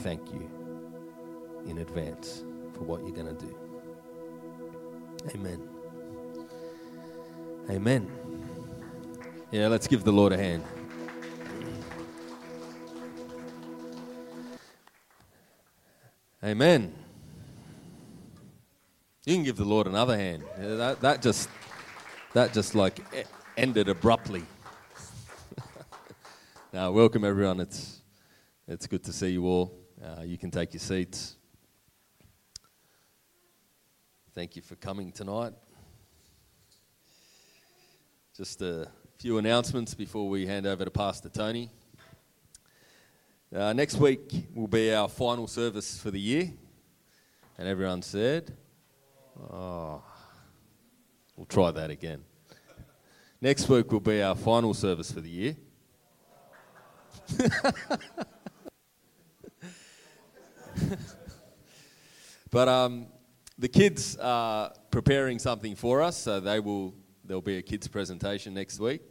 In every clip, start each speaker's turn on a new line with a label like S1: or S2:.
S1: thank you in advance for what you're going to do. Amen. Amen. Yeah, let's give the Lord a hand. Amen. You can give the Lord another hand. Yeah, that, that just that just like ended abruptly. now, welcome everyone. It's it's good to see you all. Uh, you can take your seats. Thank you for coming tonight. Just a few announcements before we hand over to Pastor Tony. Uh, next week will be our final service for the year. And everyone said, Oh, we'll try that again. Next week will be our final service for the year. but um, the kids are preparing something for us, so they will. There'll be a kids presentation next week,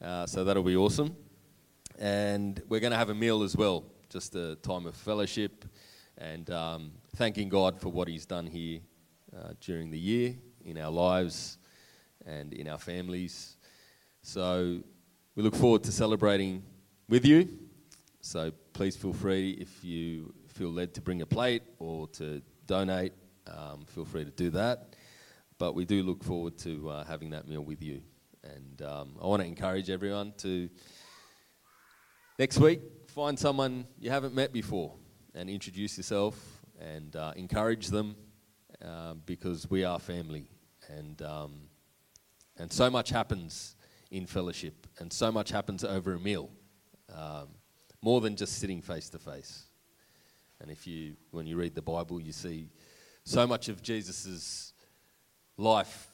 S1: uh, so that'll be awesome. And we're going to have a meal as well, just a time of fellowship and um, thanking God for what He's done here uh, during the year in our lives and in our families. So we look forward to celebrating with you. So please feel free if you feel led to bring a plate or to donate, um, feel free to do that. But we do look forward to uh, having that meal with you. And um, I want to encourage everyone to next week find someone you haven't met before and introduce yourself and uh, encourage them uh, because we are family. And, um, and so much happens in fellowship, and so much happens over a meal, um, more than just sitting face to face. And if you, when you read the Bible, you see so much of Jesus' life,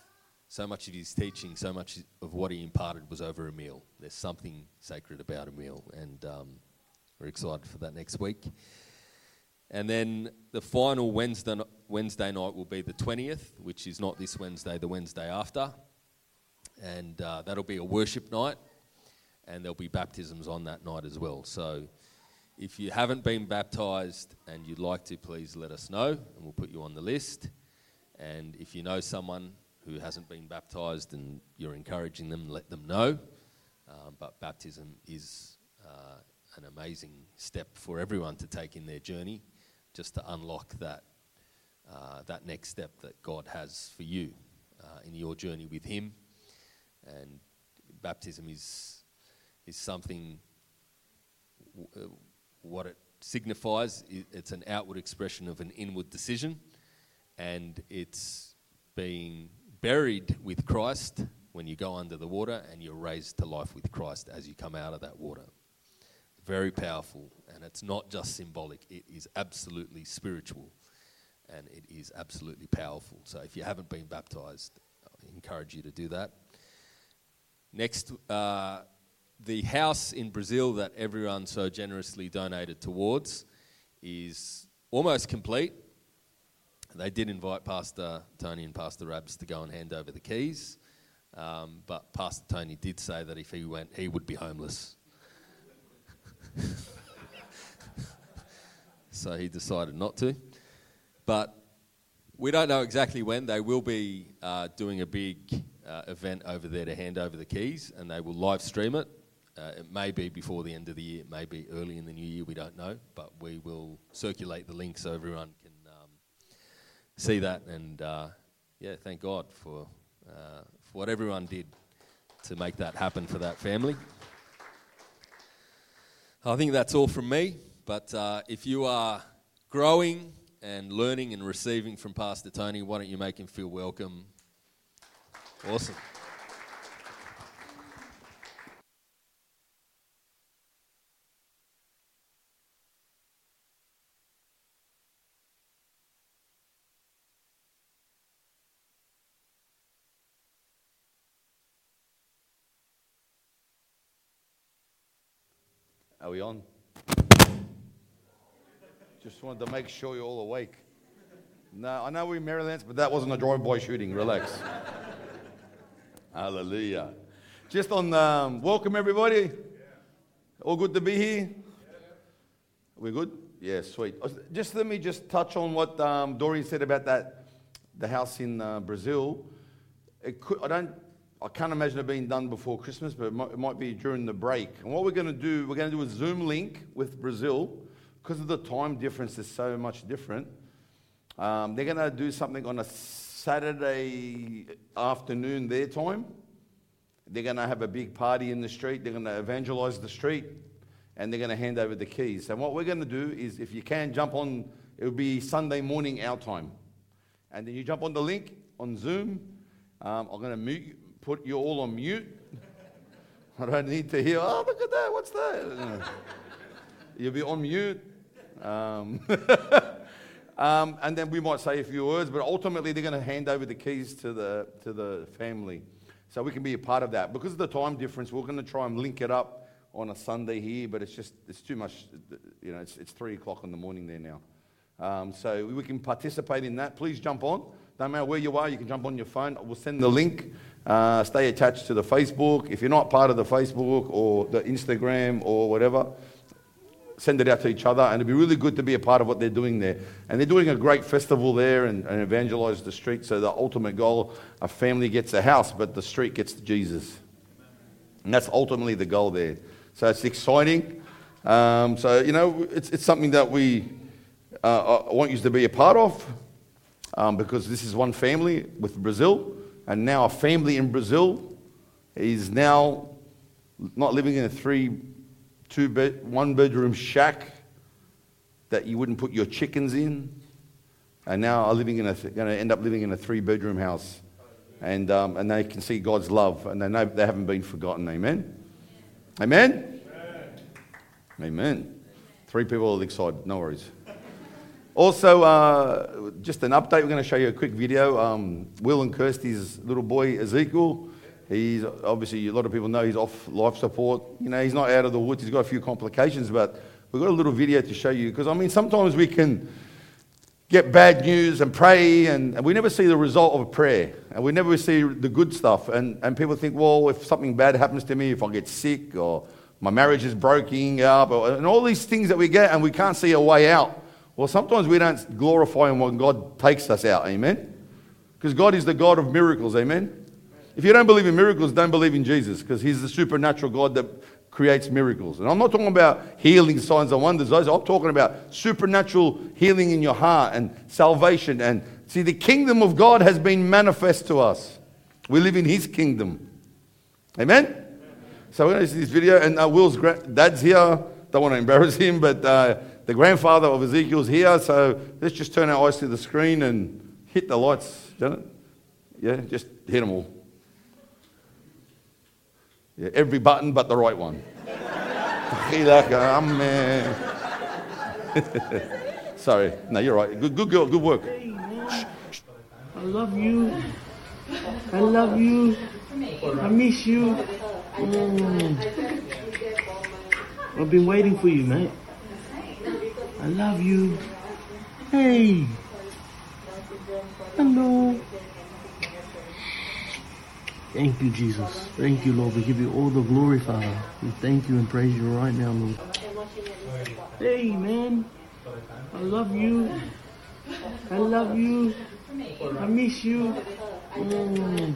S1: so much of his teaching, so much of what he imparted was over a meal. There's something sacred about a meal, and um, we're excited for that next week. And then the final Wednesday, Wednesday night will be the 20th, which is not this Wednesday, the Wednesday after. And uh, that'll be a worship night, and there'll be baptisms on that night as well. So if you haven't been baptized and you'd like to, please let us know, and we'll put you on the list. And if you know someone who hasn't been baptized and you're encouraging them, let them know. Um, but baptism is uh, an amazing step for everyone to take in their journey just to unlock that, uh, that next step that God has for you uh, in your journey with Him. And baptism is, is something, w- uh, what it signifies, it's an outward expression of an inward decision, and it's being buried with Christ when you go under the water, and you're raised to life with Christ as you come out of that water. Very powerful, and it's not just symbolic, it is absolutely spiritual and it is absolutely powerful. So if you haven't been baptized, I encourage you to do that. Next, uh, the house in Brazil that everyone so generously donated towards is almost complete. They did invite Pastor Tony and Pastor Rabs to go and hand over the keys, um, but Pastor Tony did say that if he went, he would be homeless. so he decided not to. But we don't know exactly when. They will be uh, doing a big uh, event over there to hand over the keys, and they will live stream it. Uh, it may be before the end of the year, it may be early in the new year, we don't know, but we will circulate the link so everyone can um, see that. And uh, yeah, thank God for, uh, for what everyone did to make that happen for that family. I think that's all from me. But uh, if you are growing and learning and receiving from Pastor Tony, why don't you make him feel welcome? Awesome.
S2: Are we on? Just wanted to make sure you're all awake. No, I know we're in Merrylands, but that wasn't a drive-by shooting. Relax. Hallelujah. Just on, um, welcome everybody. All good to be here. We good? Yeah, sweet. Uh, Just let me just touch on what um, Dorian said about that, the house in uh, Brazil. It could, I don't, I can't imagine it being done before Christmas, but it might, it might be during the break. And what we're going to do, we're going to do a Zoom link with Brazil because of the time difference is so much different. Um, they're going to do something on a Saturday afternoon their time. They're going to have a big party in the street. They're going to evangelize the street and they're going to hand over the keys. And what we're going to do is, if you can, jump on, it'll be Sunday morning our time. And then you jump on the link on Zoom. Um, I'm going to mute, put you all on mute. I don't need to hear, oh, look at that, what's that? You'll be on mute. Um, um, and then we might say a few words, but ultimately they're going to hand over the keys to the, to the family. So we can be a part of that. Because of the time difference, we're going to try and link it up on a Sunday here, but it's just, it's too much, you know, it's, it's three o'clock in the morning there now. Um, so we can participate in that. Please jump on. Don't matter where you are, you can jump on your phone. We'll send the link. Uh, stay attached to the Facebook. If you're not part of the Facebook or the Instagram or whatever, send it out to each other. And it'd be really good to be a part of what they're doing there. And they're doing a great festival there and, and evangelize the street. So the ultimate goal, a family gets a house, but the street gets Jesus. And that's ultimately the goal there. So it's exciting. Um, so, you know, it's, it's something that we uh, I want you to be a part of um, because this is one family with Brazil. And now a family in Brazil is now not living in a three, two bed, one bedroom shack that you wouldn't put your chickens in. And now are living in a, going to end up living in a three bedroom house. And, um, and they can see God's love and they know they haven't been forgotten. Amen. Amen? Amen. Three people are excited. No worries. Also, uh, just an update. We're going to show you a quick video. Um, Will and Kirsty's little boy Ezekiel. He's obviously a lot of people know he's off life support. You know, he's not out of the woods. He's got a few complications, but we've got a little video to show you because I mean, sometimes we can get bad news and pray, and, and we never see the result of a prayer, and we never see the good stuff. And, and people think, well, if something bad happens to me, if I get sick, or my marriage is breaking up, or, and all these things that we get, and we can't see a way out. Well, sometimes we don't glorify Him when God takes us out, amen? Because God is the God of miracles, amen? If you don't believe in miracles, don't believe in Jesus, because He's the supernatural God that creates miracles. And I'm not talking about healing signs and wonders. I'm talking about supernatural healing in your heart and salvation. And see, the kingdom of God has been manifest to us. We live in His kingdom. Amen? So we're going to see this video, and uh, Will's gra- dad's here. Don't want to embarrass him, but uh, the grandfather of Ezekiel's here. So let's just turn our eyes to the screen and hit the lights, Janet. Yeah, just hit them all. Yeah, every button but the right one. Sorry. No, you're right. Good, good girl. Good work.
S3: I love you. I love you. I miss you. Mm. I've been waiting for you, mate. I love you. Hey. Hello. Thank you, Jesus. Thank you, Lord. We give you all the glory, Father. We thank you and praise you right now, Lord. Hey, man. I love you. I love you. I miss you. Mm.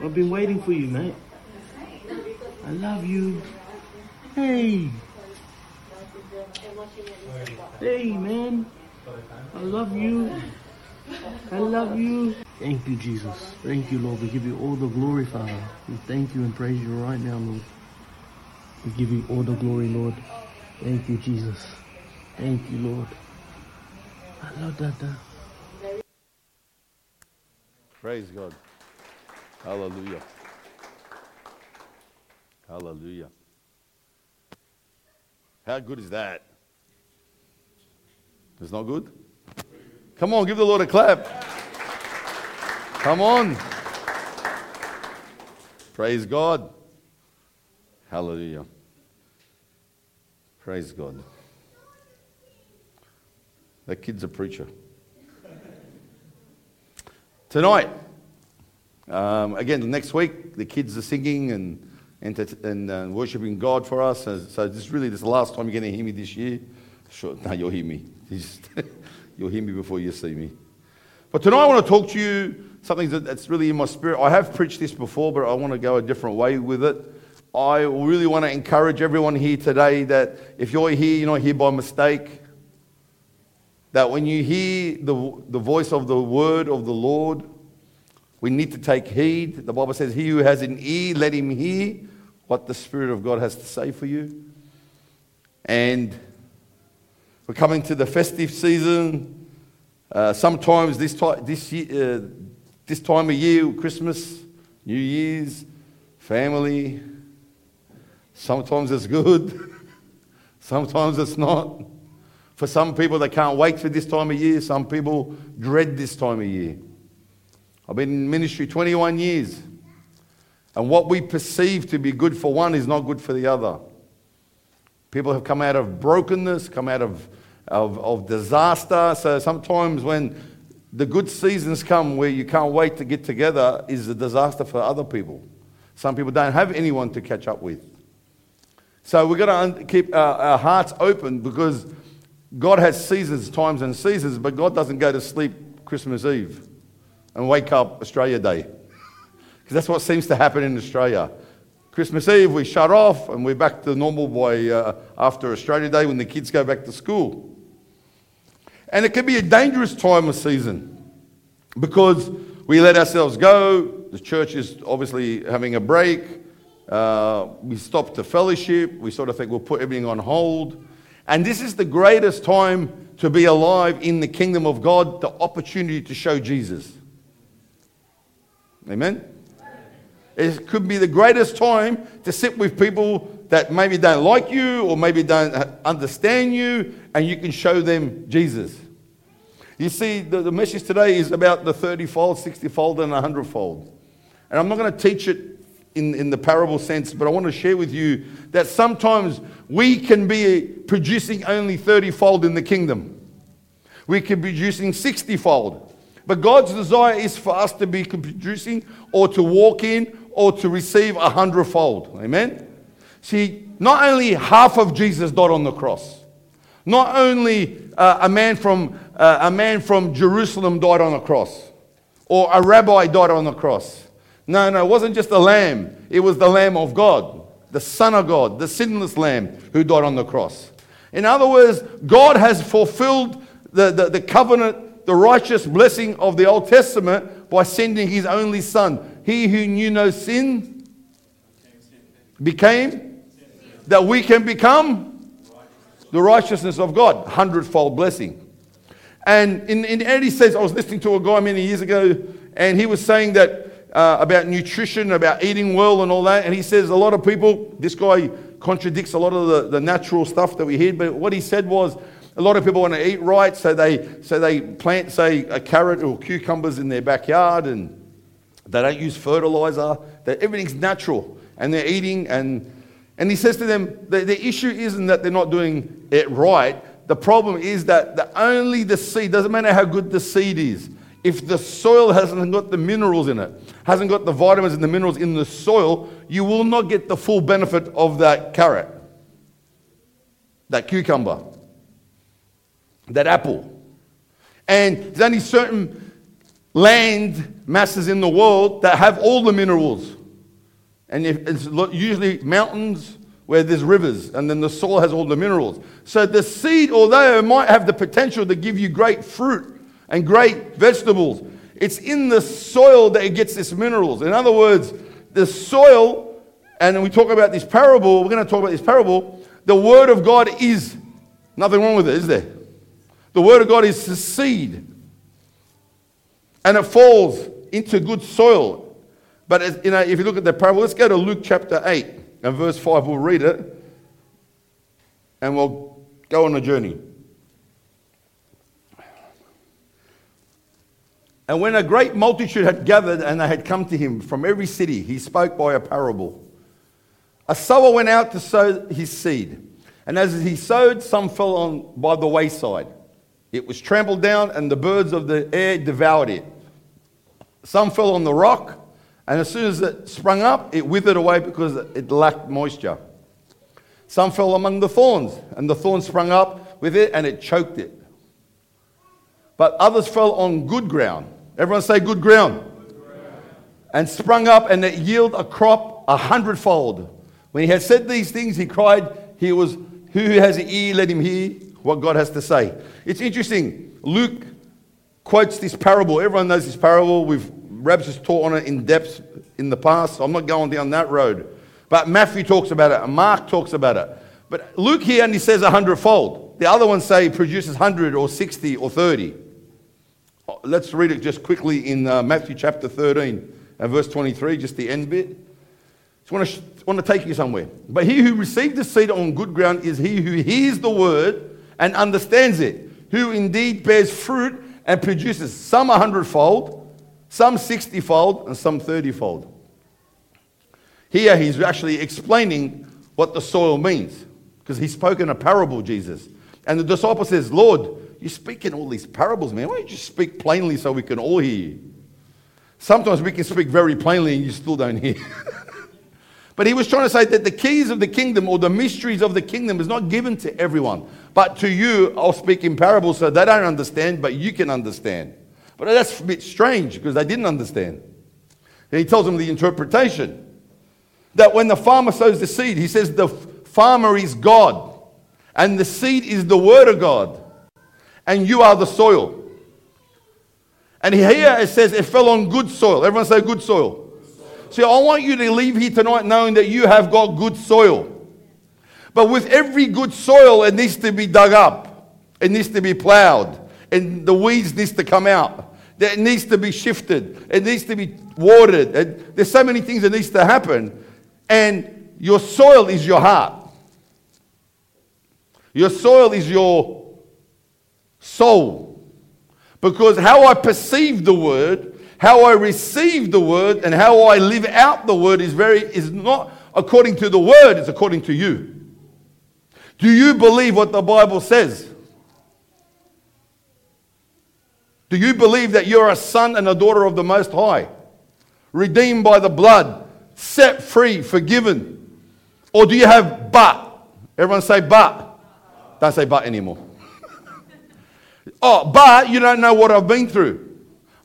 S3: I've been waiting for you, mate. I love you. Hey. Hey, man. I love you. I love you. Thank you, Jesus. Thank you, Lord. We give you all the glory, Father. We thank you and praise you right now, Lord. We give you all the glory, Lord. Thank you, Jesus. Thank you, Lord. I love that. that.
S2: Praise God. Hallelujah. Hallelujah. How good is that? It's not good? Come on, give the Lord a clap. Come on. Praise God. Hallelujah. Praise God. That kid's a preacher. Tonight, um, again, next week, the kids are singing and and, and uh, worshiping God for us. So, so this is really this is the last time you're going to hear me this year. Sure, no, you'll hear me. you'll hear me before you see me. But tonight I want to talk to you something that's really in my spirit. I have preached this before, but I want to go a different way with it. I really want to encourage everyone here today that if you're here, you're not here by mistake. That when you hear the, the voice of the word of the Lord, we need to take heed. The Bible says, He who has an ear, let him hear what the Spirit of God has to say for you. And we're coming to the festive season. Uh, sometimes this, time, this, year, uh, this time of year, Christmas, New Year's, family, sometimes it's good, sometimes it's not. For some people, they can't wait for this time of year. Some people dread this time of year. I've been in ministry 21 years. And what we perceive to be good for one is not good for the other. People have come out of brokenness, come out of, of, of disaster. So sometimes when the good seasons come where you can't wait to get together, is a disaster for other people. Some people don't have anyone to catch up with. So we've got to keep our, our hearts open because God has seasons, times, and seasons, but God doesn't go to sleep Christmas Eve and wake up Australia Day. Because that's what seems to happen in Australia. Christmas Eve, we shut off and we're back to normal by uh, after Australia Day when the kids go back to school. And it can be a dangerous time of season because we let ourselves go. The church is obviously having a break. Uh, we stop the fellowship. We sort of think we'll put everything on hold. And this is the greatest time to be alive in the kingdom of God, the opportunity to show Jesus. Amen? It could be the greatest time to sit with people that maybe don't like you or maybe don't understand you, and you can show them Jesus. You see, the, the message today is about the 30 fold, 60 fold, and 100 fold. And I'm not going to teach it in, in the parable sense, but I want to share with you that sometimes we can be producing only 30 fold in the kingdom. We can be producing 60 fold. But God's desire is for us to be producing or to walk in or to receive a hundredfold. Amen? See, not only half of Jesus died on the cross, not only uh, a, man from, uh, a man from Jerusalem died on the cross, or a rabbi died on the cross. No, no, it wasn't just a lamb, it was the Lamb of God, the Son of God, the sinless Lamb who died on the cross. In other words, God has fulfilled the, the, the covenant the righteous blessing of the Old Testament by sending his only Son. He who knew no sin became that we can become the righteousness of God, hundredfold blessing. And in, in Eddie says, I was listening to a guy many years ago, and he was saying that uh, about nutrition, about eating well, and all that. And he says a lot of people, this guy contradicts a lot of the, the natural stuff that we hear, but what he said was a lot of people want to eat right, so they, so they plant, say, a carrot or cucumbers in their backyard and they don't use fertilizer. That everything's natural and they're eating. And, and he says to them, the, the issue isn't that they're not doing it right. The problem is that the, only the seed, doesn't matter how good the seed is, if the soil hasn't got the minerals in it, hasn't got the vitamins and the minerals in the soil, you will not get the full benefit of that carrot, that cucumber that apple. And there's only certain land masses in the world that have all the minerals. And it's usually mountains where there's rivers, and then the soil has all the minerals. So the seed, although it might have the potential to give you great fruit and great vegetables, it's in the soil that it gets its minerals. In other words, the soil, and we talk about this parable, we're going to talk about this parable, the word of God is nothing wrong with it, is there? The Word of God is the seed, and it falls into good soil. But as, you know, if you look at the parable, let's go to Luke chapter 8 and verse 5. We'll read it, and we'll go on a journey. And when a great multitude had gathered and they had come to him from every city, he spoke by a parable. A sower went out to sow his seed, and as he sowed, some fell on by the wayside it was trampled down, and the birds of the air devoured it. Some fell on the rock, And as soon as it sprung up, it withered away because it lacked moisture. Some fell among the thorns, and the thorns sprung up with it and it choked it. But others fell on good ground. Everyone say good ground. And sprung up and it yielded a crop a hundredfold. When he had said these things, he cried, He was, Who has an ear, let him hear what God has to say. It's interesting. Luke quotes this parable. Everyone knows this parable. We've Rabs has taught on it in depth in the past. I'm not going down that road. But Matthew talks about it, and Mark talks about it. But Luke here only says a hundredfold. The other ones say produces 100 or 60 or 30. Let's read it just quickly in uh, Matthew chapter 13 and verse 23, just the end bit. Just want to, want to take you somewhere. But he who received the seed on good ground is he who hears the word and understands it, who indeed bears fruit and produces some a hundredfold, some 60 fold, and some 30 fold. Here he's actually explaining what the soil means because he's spoken a parable, Jesus. And the disciple says, Lord, you speak in all these parables, man. Why don't you speak plainly so we can all hear you? Sometimes we can speak very plainly and you still don't hear. but he was trying to say that the keys of the kingdom or the mysteries of the kingdom is not given to everyone. But to you, I'll speak in parables so they don't understand, but you can understand. But that's a bit strange because they didn't understand. And he tells them the interpretation that when the farmer sows the seed, he says the farmer is God and the seed is the word of God and you are the soil. And here it says it fell on good soil. Everyone say good soil. See, I want you to leave here tonight knowing that you have got good soil. But with every good soil, it needs to be dug up. It needs to be plowed. And the weeds needs to come out. It needs to be shifted. It needs to be watered. It, there's so many things that needs to happen. And your soil is your heart. Your soil is your soul. Because how I perceive the word, how I receive the word, and how I live out the word is very is not according to the word, it's according to you. Do you believe what the Bible says? Do you believe that you're a son and a daughter of the Most High, redeemed by the blood, set free, forgiven? Or do you have but? Everyone say but. Don't say but anymore. oh, but you don't know what I've been through.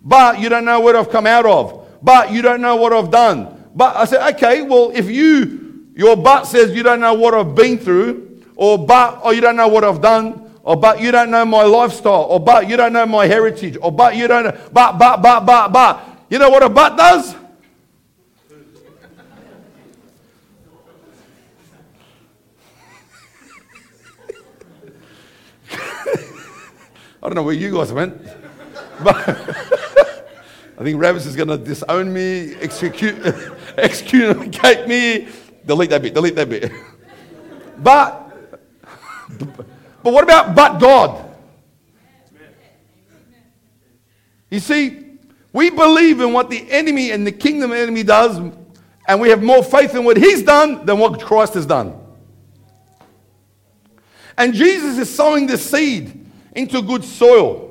S2: But you don't know what I've come out of. But you don't know what I've done. But I said, okay, well, if you, your but says you don't know what I've been through, or but, or you don't know what I've done, or but you don't know my lifestyle, or but you don't know my heritage, or but you don't know, but, but, but, but, but. You know what a but does? I don't know where you guys went, but I think Ravis is going to disown me, execute, excommunicate me. Delete that bit, delete that bit. But, but what about but God? You see, we believe in what the enemy and the kingdom enemy does, and we have more faith in what he's done than what Christ has done. And Jesus is sowing the seed into good soil.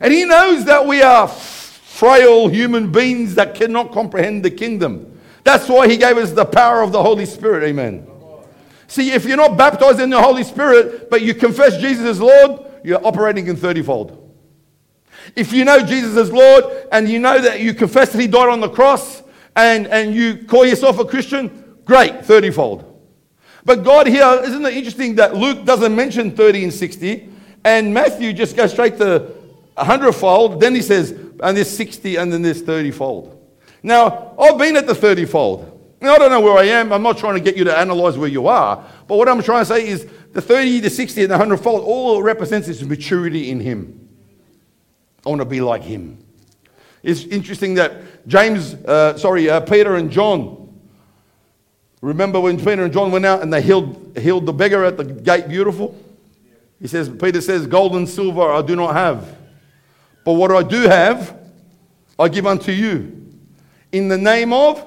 S2: And he knows that we are frail human beings that cannot comprehend the kingdom. That's why he gave us the power of the Holy Spirit. Amen. See, if you're not baptized in the Holy Spirit, but you confess Jesus as Lord, you're operating in 30 fold. If you know Jesus as Lord and you know that you confess that He died on the cross and, and you call yourself a Christian, great, 30 fold. But God here, isn't it interesting that Luke doesn't mention 30 and 60? And Matthew just goes straight to a hundredfold. Then he says, and there's 60 and then there's 30 fold. Now, I've been at the 30 fold. Now, I don't know where I am. I'm not trying to get you to analyze where you are. But what I'm trying to say is the 30, the 60, and the 100 fold, all it represents is maturity in Him. I want to be like Him. It's interesting that James, uh, sorry, uh, Peter and John, remember when Peter and John went out and they healed, healed the beggar at the gate beautiful? He says, Peter says, Gold and silver I do not have. But what I do have, I give unto you. In the name of,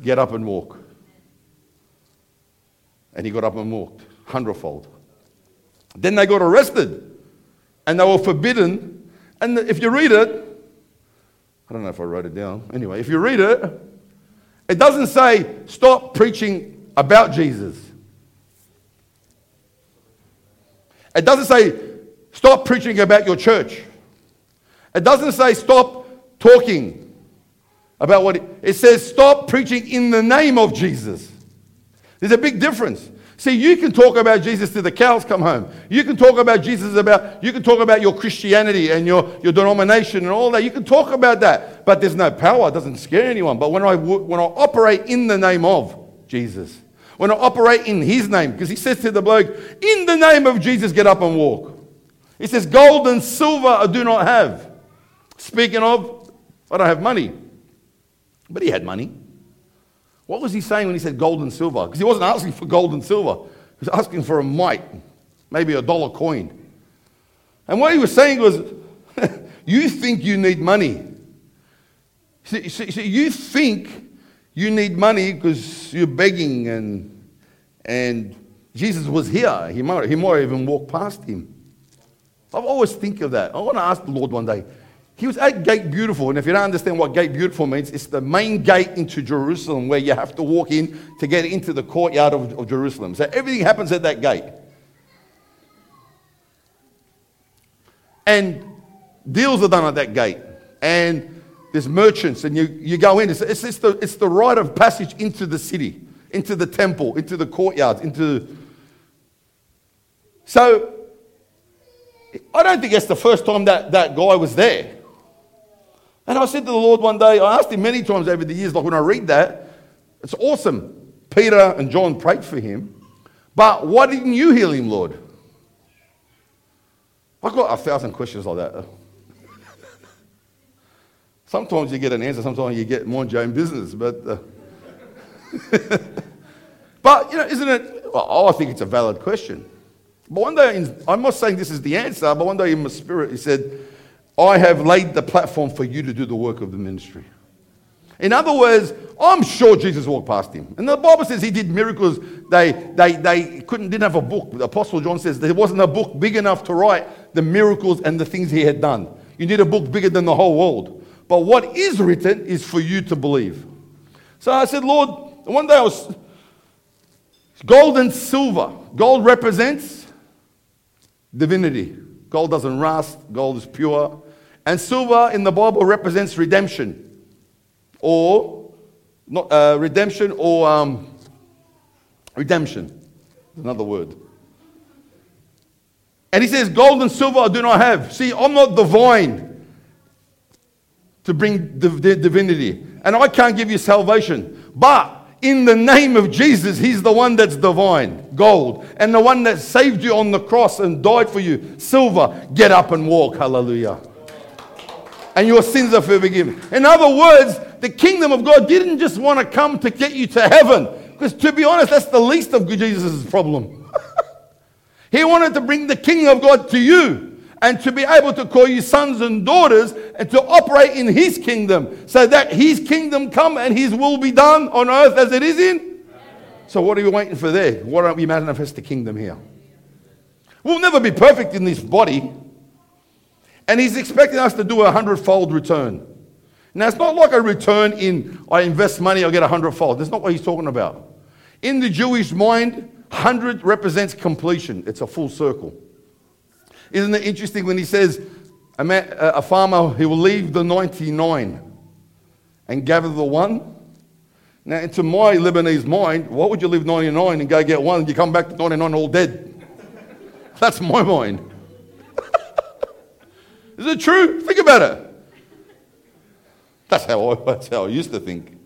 S2: get up and walk. And he got up and walked, hundredfold. Then they got arrested and they were forbidden. And if you read it, I don't know if I wrote it down. Anyway, if you read it, it doesn't say stop preaching about Jesus. It doesn't say stop preaching about your church. It doesn't say stop talking about what it, it says stop preaching in the name of Jesus. There's a big difference. See, you can talk about Jesus till the cows come home. You can talk about Jesus about, you can talk about your Christianity and your, your denomination and all that. You can talk about that, but there's no power. It doesn't scare anyone. But when I, when I operate in the name of Jesus, when I operate in his name, because he says to the bloke, in the name of Jesus, get up and walk. He says, gold and silver I do not have. Speaking of, I don't have money. But he had money. What was he saying when he said gold and silver? Because he wasn't asking for gold and silver, he was asking for a mite, maybe a dollar coin. And what he was saying was, You think you need money. See, see, see, you think you need money because you're begging, and, and Jesus was here. He might, he might even walk past him. I've always think of that. I want to ask the Lord one day, he was at Gate Beautiful, and if you don't understand what Gate Beautiful means, it's the main gate into Jerusalem where you have to walk in to get into the courtyard of, of Jerusalem. So everything happens at that gate. And deals are done at that gate. And there's merchants, and you, you go in. It's, it's, it's, the, it's the rite of passage into the city, into the temple, into the courtyards, into. So I don't think it's the first time that that guy was there. And I said to the Lord one day, I asked him many times over the years, like when I read that, it's awesome. Peter and John prayed for him. But why didn't you heal him, Lord? I've got a thousand questions like that. sometimes you get an answer, sometimes you get mind your own business. But, uh, but you know, isn't it? Well, I think it's a valid question. But one day, I'm not saying this is the answer, but one day in my spirit, he said, I have laid the platform for you to do the work of the ministry. In other words, I'm sure Jesus walked past him. And the Bible says he did miracles. They, they, they couldn't, didn't have a book. The Apostle John says there wasn't a book big enough to write the miracles and the things he had done. You need a book bigger than the whole world. But what is written is for you to believe. So I said, Lord, one day I was gold and silver. Gold represents divinity. Gold doesn't rust, gold is pure. And silver in the Bible represents redemption or not uh, redemption or um, redemption. Another word. And he says, Gold and silver I do not have. See, I'm not divine to bring div- divinity. And I can't give you salvation. But in the name of Jesus, He's the one that's divine, gold, and the one that saved you on the cross and died for you, silver. Get up and walk. Hallelujah. And your sins are forgiven. In other words, the kingdom of God didn't just want to come to get you to heaven, because to be honest, that's the least of Jesus' problem. he wanted to bring the kingdom of God to you and to be able to call you sons and daughters and to operate in his kingdom so that his kingdom come and his will be done on earth as it is in. So what are we waiting for there? Why don't we manifest the kingdom here? We'll never be perfect in this body. And he's expecting us to do a hundredfold return. Now, it's not like a return in I invest money, I'll get a hundredfold. That's not what he's talking about. In the Jewish mind, 100 represents completion, it's a full circle. Isn't it interesting when he says a, man, a farmer, he will leave the 99 and gather the one? Now, into my Lebanese mind, why would you leave 99 and go get one and you come back to 99 all dead? That's my mind. Is it true? Think about it. That's how I, that's how I used to think.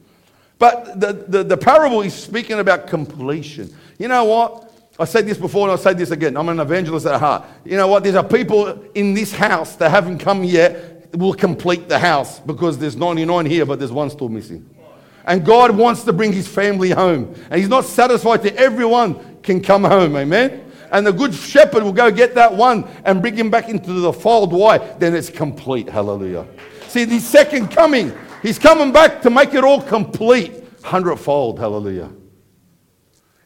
S2: But the, the, the parable is speaking about completion. You know what? I said this before and I'll say this again. I'm an evangelist at heart. You know what? There's a people in this house that haven't come yet will complete the house because there's 99 here, but there's one still missing. And God wants to bring his family home. And he's not satisfied that everyone can come home. Amen? And the good shepherd will go get that one and bring him back into the fold. Why? Then it's complete. Hallelujah. See, the second coming, he's coming back to make it all complete. Hundredfold. Hallelujah.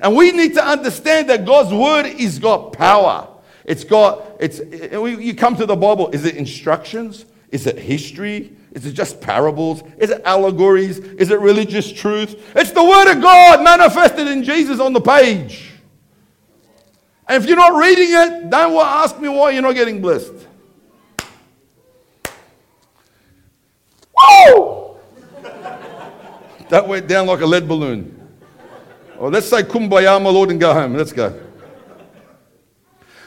S2: And we need to understand that God's word is got power. It's got, it's, you come to the Bible, is it instructions? Is it history? Is it just parables? Is it allegories? Is it religious truth? It's the Word of God manifested in Jesus on the page. And if you're not reading it, don't ask me why you're not getting blessed. Whoa! that went down like a lead balloon. Or let's say kumbaya, my Lord, and go home. Let's go.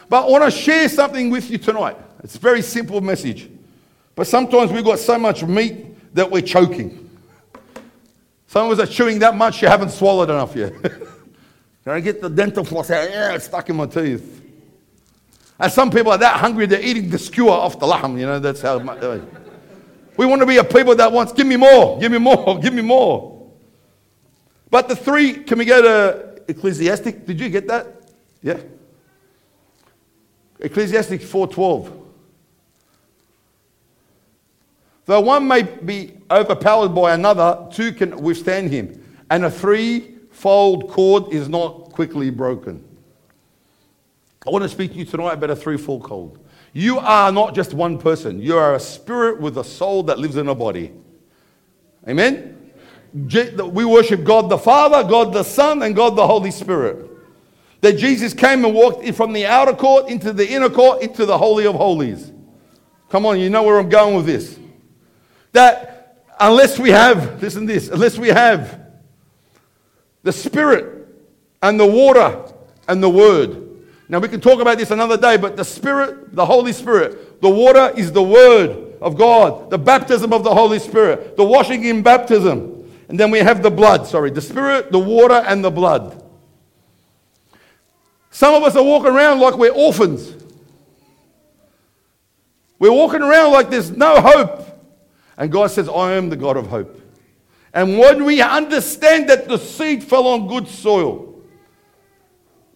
S2: But I want to share something with you tonight. It's a very simple message. But sometimes we've got so much meat that we're choking. Some of us are chewing that much you haven't swallowed enough yet. Can I get the dental floss out? Yeah, it's stuck in my teeth. And some people are that hungry they're eating the skewer off the lamb. You know, that's how much. Uh, we want to be a people that wants, give me more, give me more, give me more. But the three, can we go to Ecclesiastes? Did you get that? Yeah. Ecclesiastes 4.12. Though one may be overpowered by another, two can withstand him. And a threefold cord is not quickly broken. I want to speak to you tonight about a threefold cord. You are not just one person, you are a spirit with a soul that lives in a body. Amen? We worship God the Father, God the Son, and God the Holy Spirit. That Jesus came and walked from the outer court into the inner court into the Holy of Holies. Come on, you know where I'm going with this that unless we have, listen to this, unless we have the Spirit and the water and the Word. Now we can talk about this another day, but the Spirit, the Holy Spirit, the water is the Word of God, the baptism of the Holy Spirit, the washing in baptism. And then we have the blood, sorry, the Spirit, the water, and the blood. Some of us are walking around like we're orphans. We're walking around like there's no hope. And God says, I am the God of hope. And when we understand that the seed fell on good soil,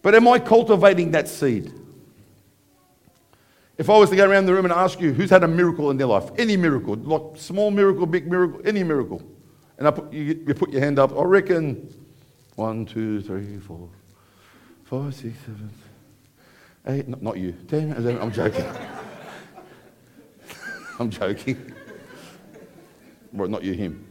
S2: but am I cultivating that seed? If I was to go around the room and ask you who's had a miracle in their life, any miracle, like small miracle, big miracle, any miracle, and I put, you, you put your hand up, I reckon one, two, three, four, five, six, seven, eight, not, not you, ten, I'm joking. I'm joking. Well, not you, him.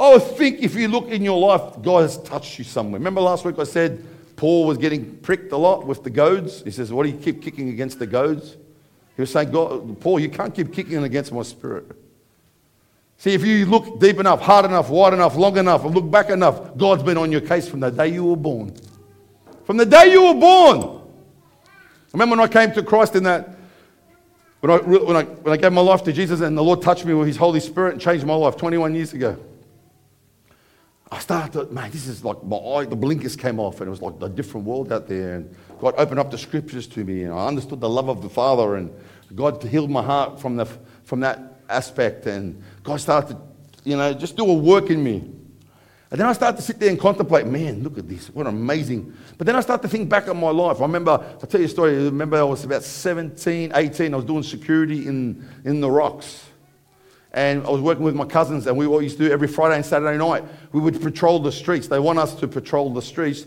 S2: I think if you look in your life, God has touched you somewhere. Remember last week I said Paul was getting pricked a lot with the goads? He says, What do you keep kicking against the goads? He was saying, God, Paul, you can't keep kicking against my spirit. See, if you look deep enough, hard enough, wide enough, long enough, and look back enough, God's been on your case from the day you were born. From the day you were born. Remember when I came to Christ in that when I, when, I, when I gave my life to Jesus and the Lord touched me with His Holy Spirit and changed my life 21 years ago, I started, man, this is like my eye, the blinkers came off and it was like a different world out there. And God opened up the scriptures to me and I understood the love of the Father and God healed my heart from, the, from that aspect. And God started, you know, just do a work in me. And then I start to sit there and contemplate, man, look at this, what amazing. But then I start to think back on my life. I remember, I'll tell you a story. I remember I was about 17, 18, I was doing security in, in the rocks. And I was working with my cousins, and we used to do every Friday and Saturday night, we would patrol the streets. They want us to patrol the streets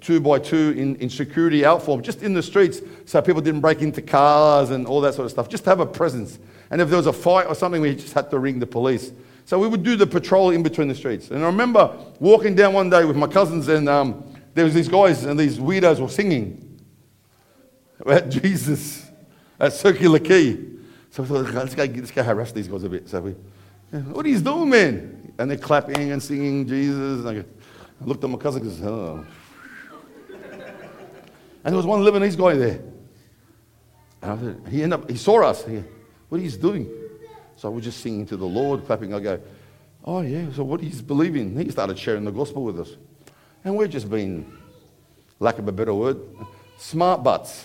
S2: two by two in, in security outform, just in the streets, so people didn't break into cars and all that sort of stuff. Just to have a presence. And if there was a fight or something, we just had to ring the police. So we would do the patrol in between the streets. And I remember walking down one day with my cousins, and um, there was these guys and these weirdos were singing about Jesus at Circular Quay. So I thought, let's go, let's go harass these guys a bit. So we, what are you doing, man? And they're clapping and singing Jesus. And I, looked at my cousin and said, oh. and there was one Lebanese guy there. And I said, he ended up, he saw us. He, what are you doing? So we're just singing to the Lord, clapping. I go, oh yeah, so what he's believing? He started sharing the gospel with us. And we're just being, lack of a better word, smart butts.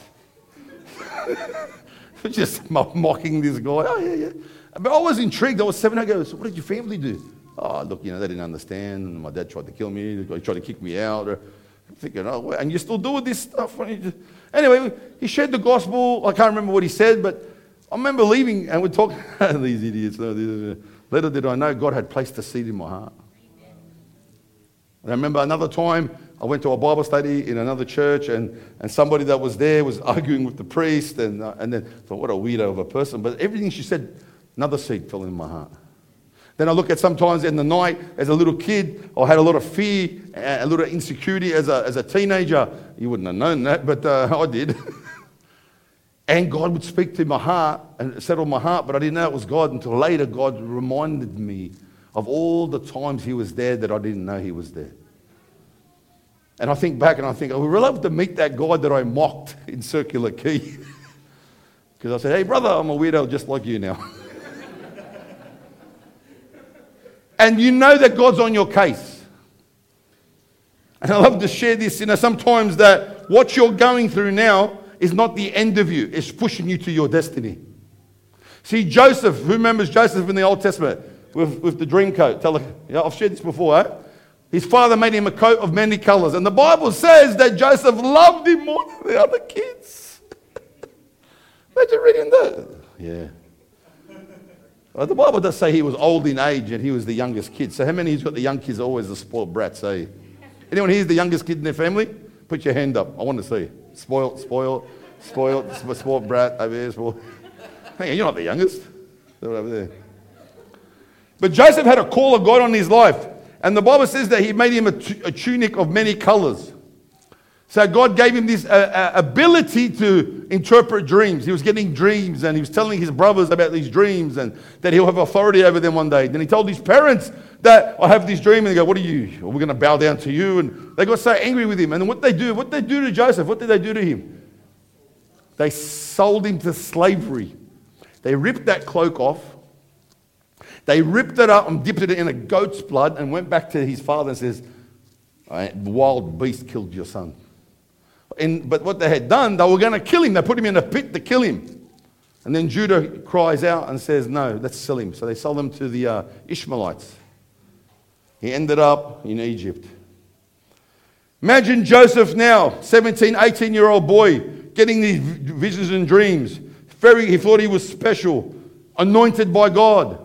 S2: just mocking this guy. Oh yeah, yeah. But I was intrigued. I was seven. I go, so what did your family do? Oh, look, you know, they didn't understand. My dad tried to kill me. He tried to kick me out. I'm thinking, oh, and you're still doing this stuff. Anyway, he shared the gospel. I can't remember what he said, but I remember leaving and we're talking these idiots. Little did I know God had placed a seed in my heart. I remember another time I went to a Bible study in another church, and, and somebody that was there was arguing with the priest, and, uh, and then I thought, what a weirdo of a person. But everything she said, another seed fell in my heart. Then I look at sometimes in the night as a little kid, I had a lot of fear, a little insecurity as a, as a teenager. You wouldn't have known that, but uh, I did. And God would speak to my heart and settle my heart, but I didn't know it was God until later God reminded me of all the times He was there that I didn't know He was there. And I think back and I think, I would love to meet that guy that I mocked in Circular Quay. Because I said, hey, brother, I'm a weirdo just like you now. and you know that God's on your case. And I love to share this, you know, sometimes that what you're going through now is not the end of you, it's pushing you to your destiny. See, Joseph, who remembers Joseph in the Old Testament with, with the dream coat? Tell I've shared this before, eh? His father made him a coat of many colors. And the Bible says that Joseph loved him more than the other kids. Imagine reading that. Yeah. Well, the Bible does say he was old in age and he was the youngest kid. So how many who's got the young kids always the spoiled brats, eh? Anyone here's the youngest kid in their family? Put your hand up. I want to see. Spoiled, spoiled, spoiled, spoiled brat over there. Spoiled. Hey, you're not the youngest. They're over there. But Joseph had a call of God on his life. And the Bible says that he made him a, t- a tunic of many colors. So God gave him this uh, uh, ability to interpret dreams. He was getting dreams and he was telling his brothers about these dreams and that he'll have authority over them one day. Then he told his parents that I have this dream and they go, what are you? We're going to bow down to you. And they got so angry with him. And what they do, what they do to Joseph, what did they do to him? They sold him to slavery. They ripped that cloak off they ripped it up and dipped it in a goat's blood and went back to his father and says, wild beast killed your son. And, but what they had done, they were going to kill him. They put him in a pit to kill him. And then Judah cries out and says, no, let's sell him. So they sold him to the uh, Ishmaelites. He ended up in Egypt. Imagine Joseph now, 17, 18 year old boy, getting these visions and dreams. Very, he thought he was special, anointed by God.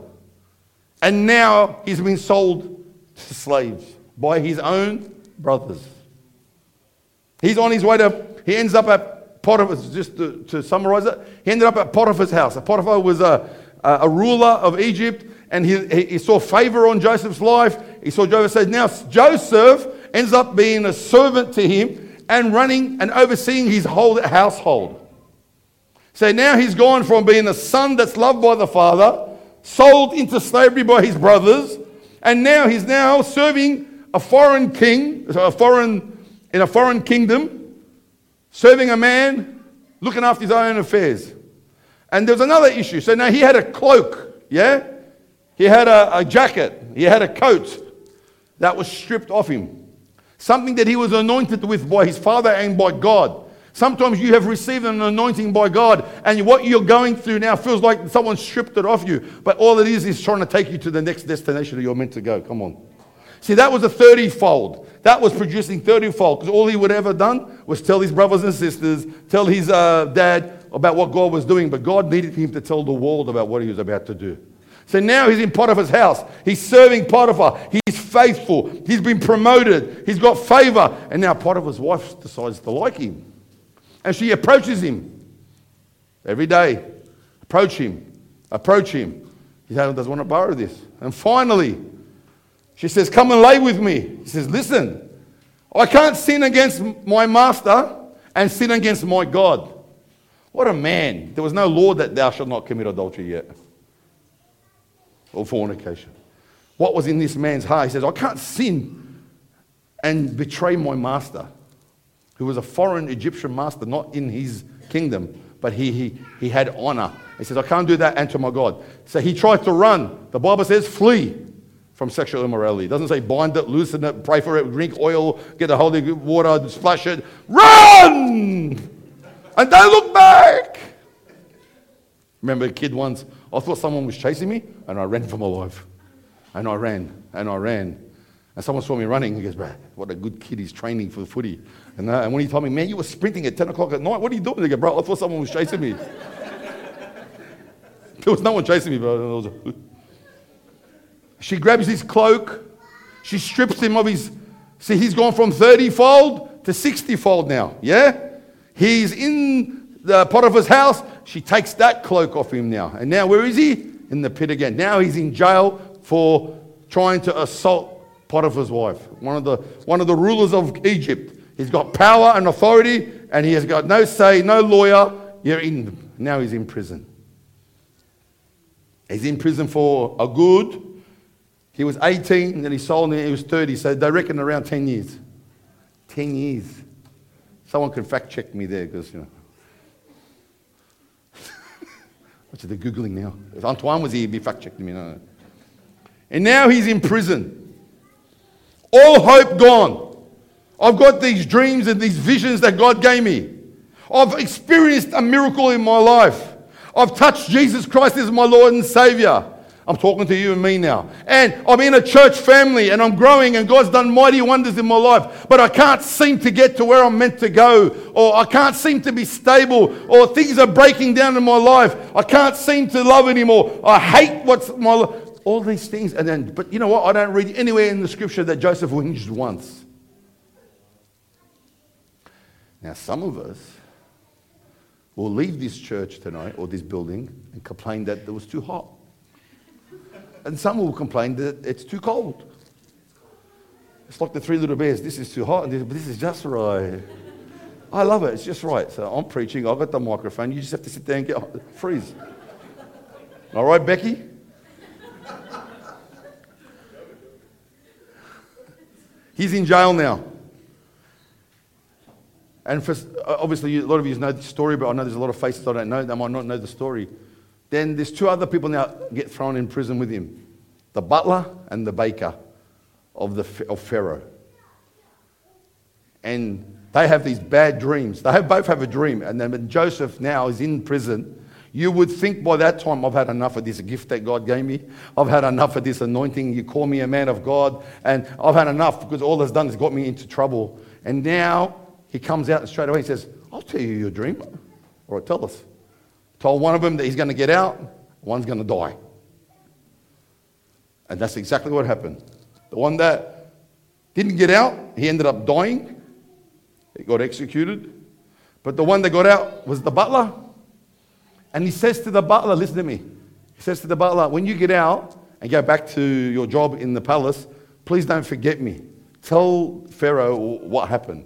S2: And now he's been sold to slaves by his own brothers. He's on his way to, he ends up at Potiphar's, just to, to summarize it, he ended up at Potiphar's house. Potiphar was a, a, ruler of Egypt and he, he saw favor on Joseph's life. He saw Joseph says, now Joseph ends up being a servant to him and running and overseeing his whole household. So now he's gone from being a son that's loved by the father sold into slavery by his brothers, and now he's now serving a foreign king, a foreign, in a foreign kingdom, serving a man, looking after his own affairs. And there's another issue. So now he had a cloak, yeah? He had a, a jacket, he had a coat that was stripped off him. Something that he was anointed with by his father and by God. Sometimes you have received an anointing by God, and what you're going through now feels like someone stripped it off you. But all it is is trying to take you to the next destination that you're meant to go. Come on. See, that was a 30 fold. That was producing 30 fold because all he would ever done was tell his brothers and sisters, tell his uh, dad about what God was doing. But God needed him to tell the world about what he was about to do. So now he's in Potiphar's house. He's serving Potiphar. He's faithful. He's been promoted. He's got favor. And now Potiphar's wife decides to like him. And she approaches him every day. Approach him. Approach him. He doesn't want to borrow this. And finally, she says, Come and lay with me. He says, Listen, I can't sin against my master and sin against my God. What a man. There was no law that thou shalt not commit adultery yet or fornication. What was in this man's heart? He says, I can't sin and betray my master who was a foreign Egyptian master, not in his kingdom, but he, he, he had honor. He says, I can't do that unto my God. So he tried to run. The Bible says, flee from sexual immorality. It doesn't say bind it, loosen it, pray for it, drink oil, get the holy water, splash it. Run! And don't look back. Remember a kid once, I thought someone was chasing me, and I ran for my life. And I ran, and I ran. And someone saw me running. He goes, what a good kid he's training for the footy. And, uh, and when he told me, man, you were sprinting at 10 o'clock at night. What are you doing? They go, bro, I thought someone was chasing me. there was no one chasing me, bro. she grabs his cloak. She strips him of his See, he's gone from 30 fold to 60 fold now. Yeah? He's in the Potiphar's house. She takes that cloak off him now. And now, where is he? In the pit again. Now he's in jail for trying to assault Potiphar's wife, one of the, one of the rulers of Egypt. He's got power and authority, and he has got no say, no lawyer. You're in. Now he's in prison. He's in prison for a good. He was 18, and then he sold it. He was 30, so they reckon around 10 years. 10 years. Someone can fact check me there, because you know. What's the googling now? If Antoine was here, he'd be fact checking me. No, no. And now he's in prison. All hope gone. I've got these dreams and these visions that God gave me. I've experienced a miracle in my life. I've touched Jesus Christ as my Lord and Savior. I'm talking to you and me now. And I'm in a church family and I'm growing and God's done mighty wonders in my life. But I can't seem to get to where I'm meant to go. Or I can't seem to be stable. Or things are breaking down in my life. I can't seem to love anymore. I hate what's my all these things. And then, but you know what? I don't read anywhere in the scripture that Joseph whinged once. Now, some of us will leave this church tonight or this building and complain that it was too hot. And some will complain that it's too cold. It's like the three little bears. This is too hot, and this, this is just right. I love it. It's just right. So I'm preaching. I've got the microphone. You just have to sit there and get freeze. All right, Becky? He's in jail now. And for, uh, obviously, a lot of you know the story, but I know there's a lot of faces I don't know. They might not know the story. Then there's two other people now get thrown in prison with him the butler and the baker of, the, of Pharaoh. And they have these bad dreams. They have, both have a dream. And then Joseph now is in prison you would think by that time, I've had enough of this gift that God gave me. I've had enough of this anointing. You call me a man of God. And I've had enough because all that's done is got me into trouble. And now he comes out and straight away he says, I'll tell you your dream. All right, tell us. Told one of them that he's going to get out, one's going to die. And that's exactly what happened. The one that didn't get out, he ended up dying. He got executed. But the one that got out was the butler. And he says to the butler, listen to me. He says to the butler, when you get out and go back to your job in the palace, please don't forget me. Tell Pharaoh what happened.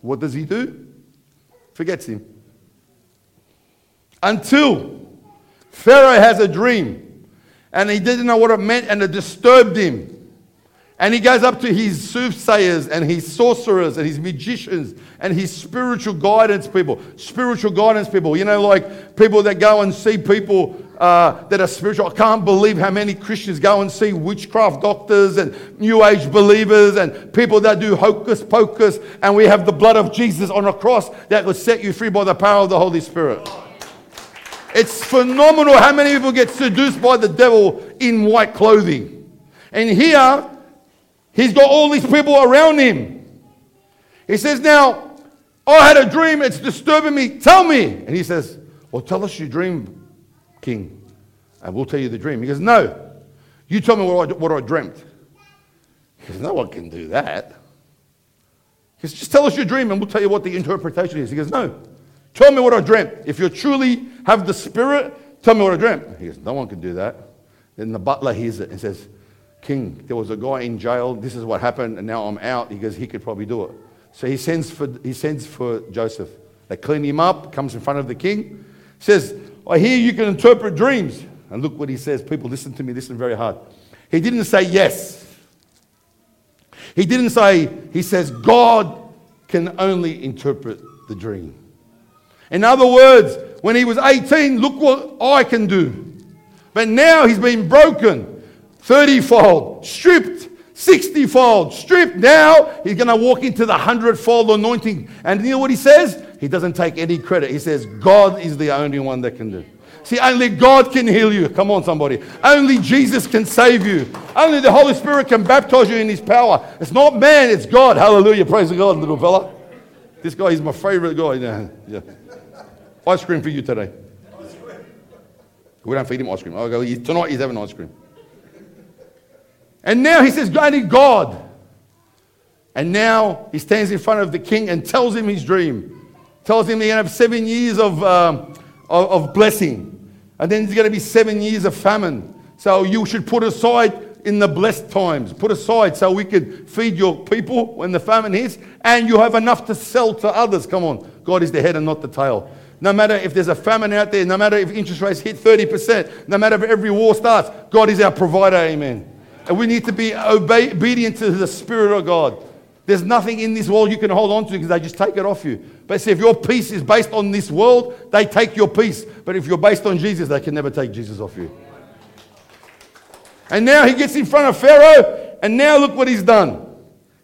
S2: What does he do? Forgets him. Until Pharaoh has a dream and he didn't know what it meant and it disturbed him. And he goes up to his soothsayers and his sorcerers and his magicians and his spiritual guidance people. Spiritual guidance people, you know, like people that go and see people uh, that are spiritual. I can't believe how many Christians go and see witchcraft doctors and New Age believers and people that do hocus pocus. And we have the blood of Jesus on a cross that will set you free by the power of the Holy Spirit. It's phenomenal how many people get seduced by the devil in white clothing. And here, He's got all these people around him. He says, Now, I had a dream, it's disturbing me. Tell me. And he says, Well, tell us your dream, King, and we'll tell you the dream. He goes, No, you tell me what I, what I dreamt. He goes, No one can do that. He says, Just tell us your dream and we'll tell you what the interpretation is. He goes, No, tell me what I dreamt. If you truly have the spirit, tell me what I dreamt. He goes, No one can do that. Then the butler hears it and says, King, there was a guy in jail. This is what happened, and now I'm out. He goes, he could probably do it. So he sends for, he sends for Joseph. They clean him up, comes in front of the king, says, I hear you can interpret dreams. And look what he says. People, listen to me, listen very hard. He didn't say yes. He didn't say, he says, God can only interpret the dream. In other words, when he was 18, look what I can do. But now he's been broken. 30 fold, stripped, 60 fold, stripped. Now he's going to walk into the 100 fold anointing. And you know what he says? He doesn't take any credit. He says, God is the only one that can do. See, only God can heal you. Come on, somebody. Only Jesus can save you. Only the Holy Spirit can baptize you in His power. It's not man, it's God. Hallelujah. Praise the God, little fella. This guy is my favorite guy. Yeah. yeah. Ice cream for you today. We don't feed him ice cream. Go, tonight he's having ice cream. And now he says, only God And now he stands in front of the king and tells him his dream. Tells him he's going to have seven years of, um, of, of blessing. And then there's going to be seven years of famine. So you should put aside in the blessed times. Put aside so we can feed your people when the famine hits, and you have enough to sell to others. Come on. God is the head and not the tail. No matter if there's a famine out there, no matter if interest rates hit 30%, no matter if every war starts, God is our provider. Amen. And we need to be obey, obedient to the Spirit of God. There's nothing in this world you can hold on to because they just take it off you. But see, if your peace is based on this world, they take your peace. But if you're based on Jesus, they can never take Jesus off you. And now he gets in front of Pharaoh, and now look what he's done.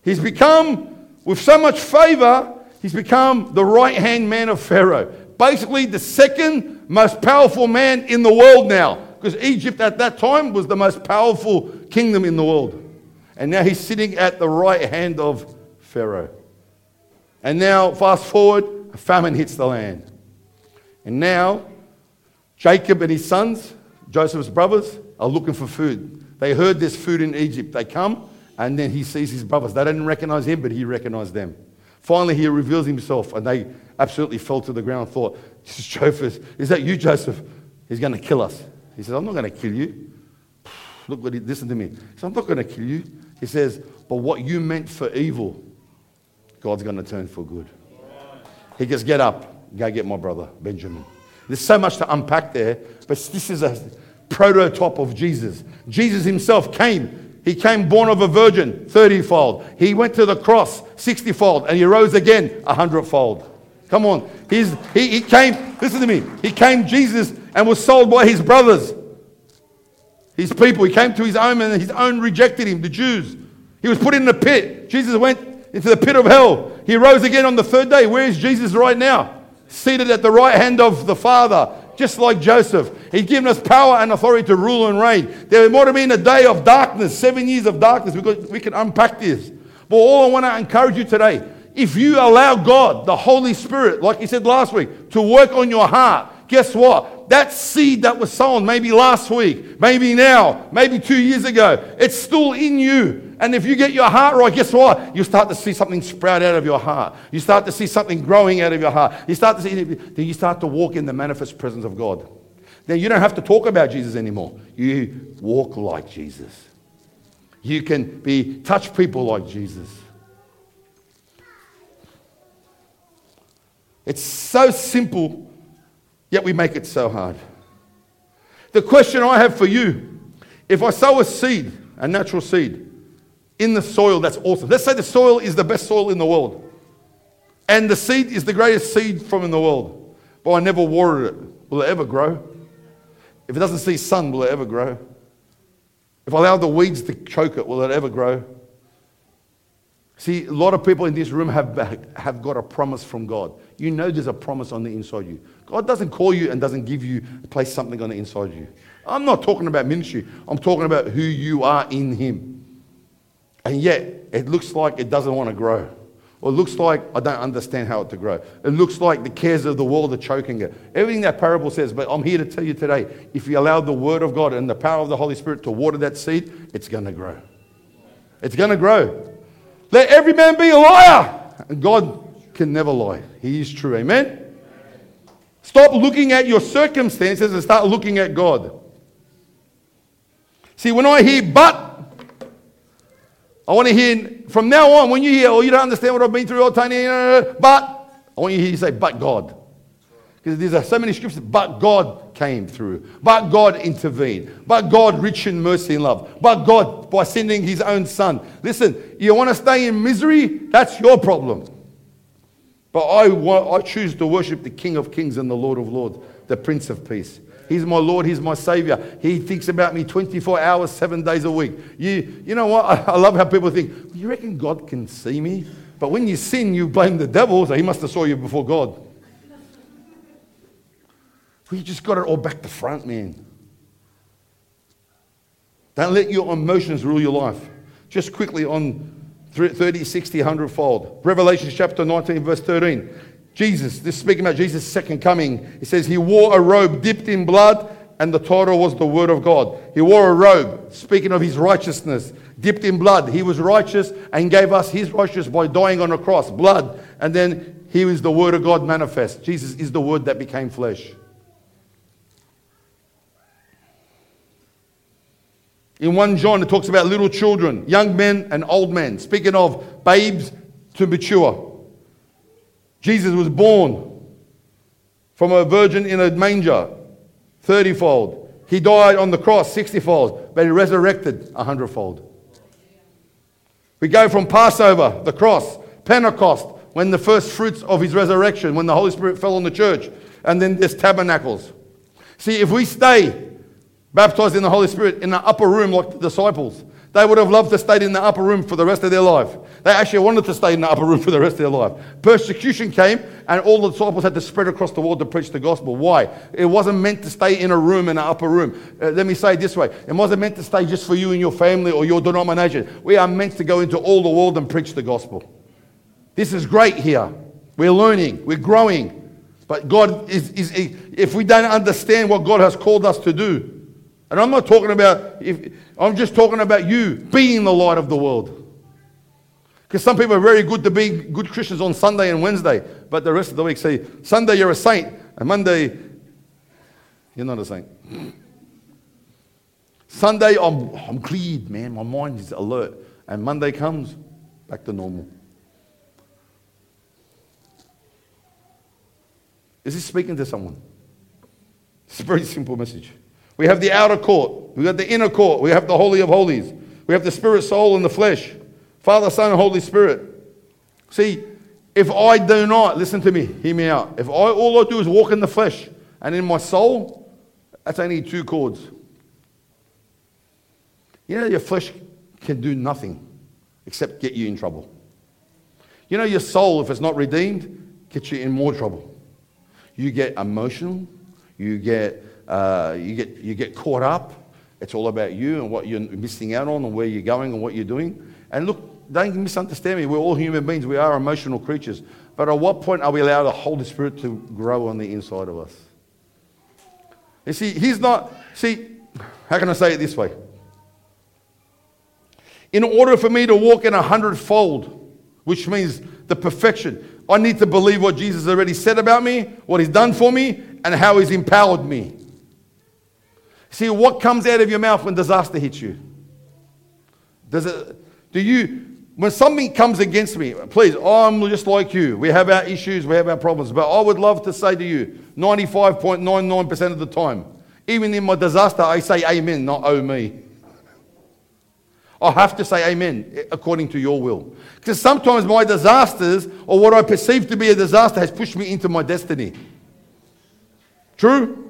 S2: He's become, with so much favor, he's become the right hand man of Pharaoh. Basically, the second most powerful man in the world now. Because Egypt at that time was the most powerful kingdom in the world. And now he's sitting at the right hand of Pharaoh. And now, fast forward, a famine hits the land. And now, Jacob and his sons, Joseph's brothers, are looking for food. They heard there's food in Egypt. They come, and then he sees his brothers. They didn't recognize him, but he recognized them. Finally, he reveals himself, and they absolutely fell to the ground thought, This is Joseph. Is that you, Joseph? He's going to kill us. He says, I'm not going to kill you. Look what he, listen to me. He says, I'm not going to kill you. He says, But what you meant for evil, God's going to turn for good. He goes, Get up, go get my brother, Benjamin. There's so much to unpack there, but this is a prototype of Jesus. Jesus himself came. He came born of a virgin, 30 fold. He went to the cross, 60 fold, and he rose again, 100 fold. Come on. He's, he, he came, listen to me, he came Jesus and was sold by his brothers, his people. He came to his own and his own rejected him, the Jews. He was put in the pit. Jesus went into the pit of hell. He rose again on the third day. Where is Jesus right now? Seated at the right hand of the Father, just like Joseph. He's given us power and authority to rule and reign. There might have been a day of darkness, seven years of darkness, because we can unpack this. But all I want to encourage you today, if you allow God, the Holy Spirit, like he said last week, to work on your heart, guess what? That seed that was sown maybe last week, maybe now, maybe two years ago, it's still in you. And if you get your heart right, guess what? You start to see something sprout out of your heart. You start to see something growing out of your heart. You start to see, then you start to walk in the manifest presence of God. Then you don't have to talk about Jesus anymore. You walk like Jesus. You can be touch people like Jesus. It's so simple Yet we make it so hard. The question I have for you if I sow a seed, a natural seed, in the soil, that's awesome. Let's say the soil is the best soil in the world, and the seed is the greatest seed from in the world, but I never watered it. Will it ever grow? If it doesn't see sun, will it ever grow? If I allow the weeds to choke it, will it ever grow? See, a lot of people in this room have, have got a promise from God. You know there's a promise on the inside you. God doesn't call you and doesn't give you, place something on the inside you. I'm not talking about ministry. I'm talking about who you are in Him. And yet, it looks like it doesn't want to grow. Or it looks like I don't understand how it to grow. It looks like the cares of the world are choking it. Everything that parable says, but I'm here to tell you today, if you allow the word of God and the power of the Holy Spirit to water that seed, it's going to grow. It's going to grow. Let every man be a liar. And God can never lie. He is true. Amen? Stop looking at your circumstances and start looking at God. See, when I hear but, I want to hear from now on, when you hear, oh, you don't understand what I've been through, oh, Tony, uh, but, I want you to hear you say, but God. Because there's so many scriptures, but God came through. But God intervened. But God rich in mercy and love. But God by sending his own son. Listen, you want to stay in misery? That's your problem. But I, want, I choose to worship the King of Kings and the Lord of Lords, the Prince of Peace. He's my Lord, He's my Savior. He thinks about me 24 hours, seven days a week. You, you know what? I, love how people think, you reckon God can see me? But when you sin, you blame the devil, so he must have saw you before God. We just got it all back to front, man. Don't let your emotions rule your life. Just quickly on 30, 60, 100 fold. Revelation chapter 19, verse 13. Jesus, this is speaking about Jesus' second coming. He says, He wore a robe dipped in blood, and the Torah was the word of God. He wore a robe, speaking of his righteousness, dipped in blood. He was righteous and gave us his righteousness by dying on a cross, blood. And then he was the word of God manifest. Jesus is the word that became flesh. In 1 John, it talks about little children, young men, and old men. Speaking of babes to mature. Jesus was born from a virgin in a manger, 30 fold. He died on the cross, 60 fold, but he resurrected, 100 fold. We go from Passover, the cross, Pentecost, when the first fruits of his resurrection, when the Holy Spirit fell on the church, and then there's tabernacles. See, if we stay baptized in the Holy Spirit in the upper room like the disciples. They would have loved to stay in the upper room for the rest of their life. They actually wanted to stay in the upper room for the rest of their life. Persecution came, and all the disciples had to spread across the world to preach the gospel. Why? It wasn't meant to stay in a room, in an upper room. Uh, let me say it this way it wasn't meant to stay just for you and your family or your denomination. We are meant to go into all the world and preach the gospel. This is great here. We're learning, we're growing. But God is, is if we don't understand what God has called us to do, and I'm not talking about, if, I'm just talking about you being the light of the world. Because some people are very good to be good Christians on Sunday and Wednesday, but the rest of the week say, Sunday you're a saint, and Monday you're not a saint. Sunday I'm, I'm cleared, man. My mind is alert. And Monday comes, back to normal. Is this speaking to someone? It's a very simple message. We have the outer court. We have the inner court. We have the Holy of Holies. We have the spirit, soul, and the flesh. Father, Son, and Holy Spirit. See, if I do not, listen to me, hear me out. If I all I do is walk in the flesh and in my soul, that's only two chords. You know, your flesh can do nothing except get you in trouble. You know, your soul, if it's not redeemed, gets you in more trouble. You get emotional, you get uh, you, get, you get caught up. It's all about you and what you're missing out on and where you're going and what you're doing. And look, don't misunderstand me. We're all human beings. We are emotional creatures. But at what point are we allowed the Holy Spirit to grow on the inside of us? You see, He's not, see, how can I say it this way? In order for me to walk in a hundredfold, which means the perfection, I need to believe what Jesus already said about me, what He's done for me, and how He's empowered me. See, what comes out of your mouth when disaster hits you? Does it, do you, when something comes against me, please, I'm just like you. We have our issues, we have our problems. But I would love to say to you, 95.99% of the time, even in my disaster, I say amen, not oh me. I have to say amen eh, according to your will. Because sometimes my disasters, or what I perceive to be a disaster, has pushed me into my destiny. True?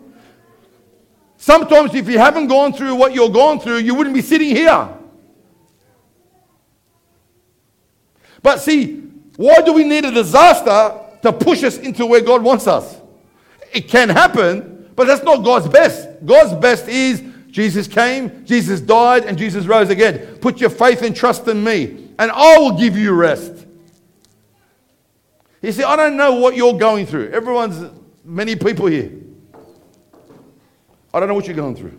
S2: Sometimes, if you haven't gone through what you're going through, you wouldn't be sitting here. But see, why do we need a disaster to push us into where God wants us? It can happen, but that's not God's best. God's best is Jesus came, Jesus died, and Jesus rose again. Put your faith and trust in me, and I will give you rest. You see, I don't know what you're going through. Everyone's, many people here. I don't know what you're going through.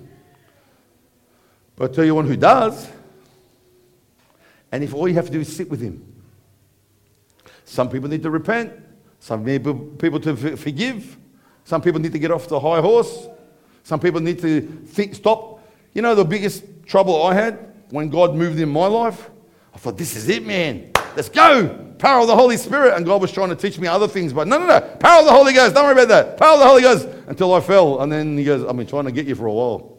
S2: But I'll tell you one who does. And if all you have to do is sit with him. Some people need to repent. Some people, people to forgive. Some people need to get off the high horse. Some people need to think, stop. You know the biggest trouble I had when God moved in my life? I thought, this is it, man. Let's go. Power of the Holy Spirit. And God was trying to teach me other things. But no, no, no. Power of the Holy Ghost. Don't worry about that. Power of the Holy Ghost. Until I fell. And then he goes, I've been trying to get you for a while.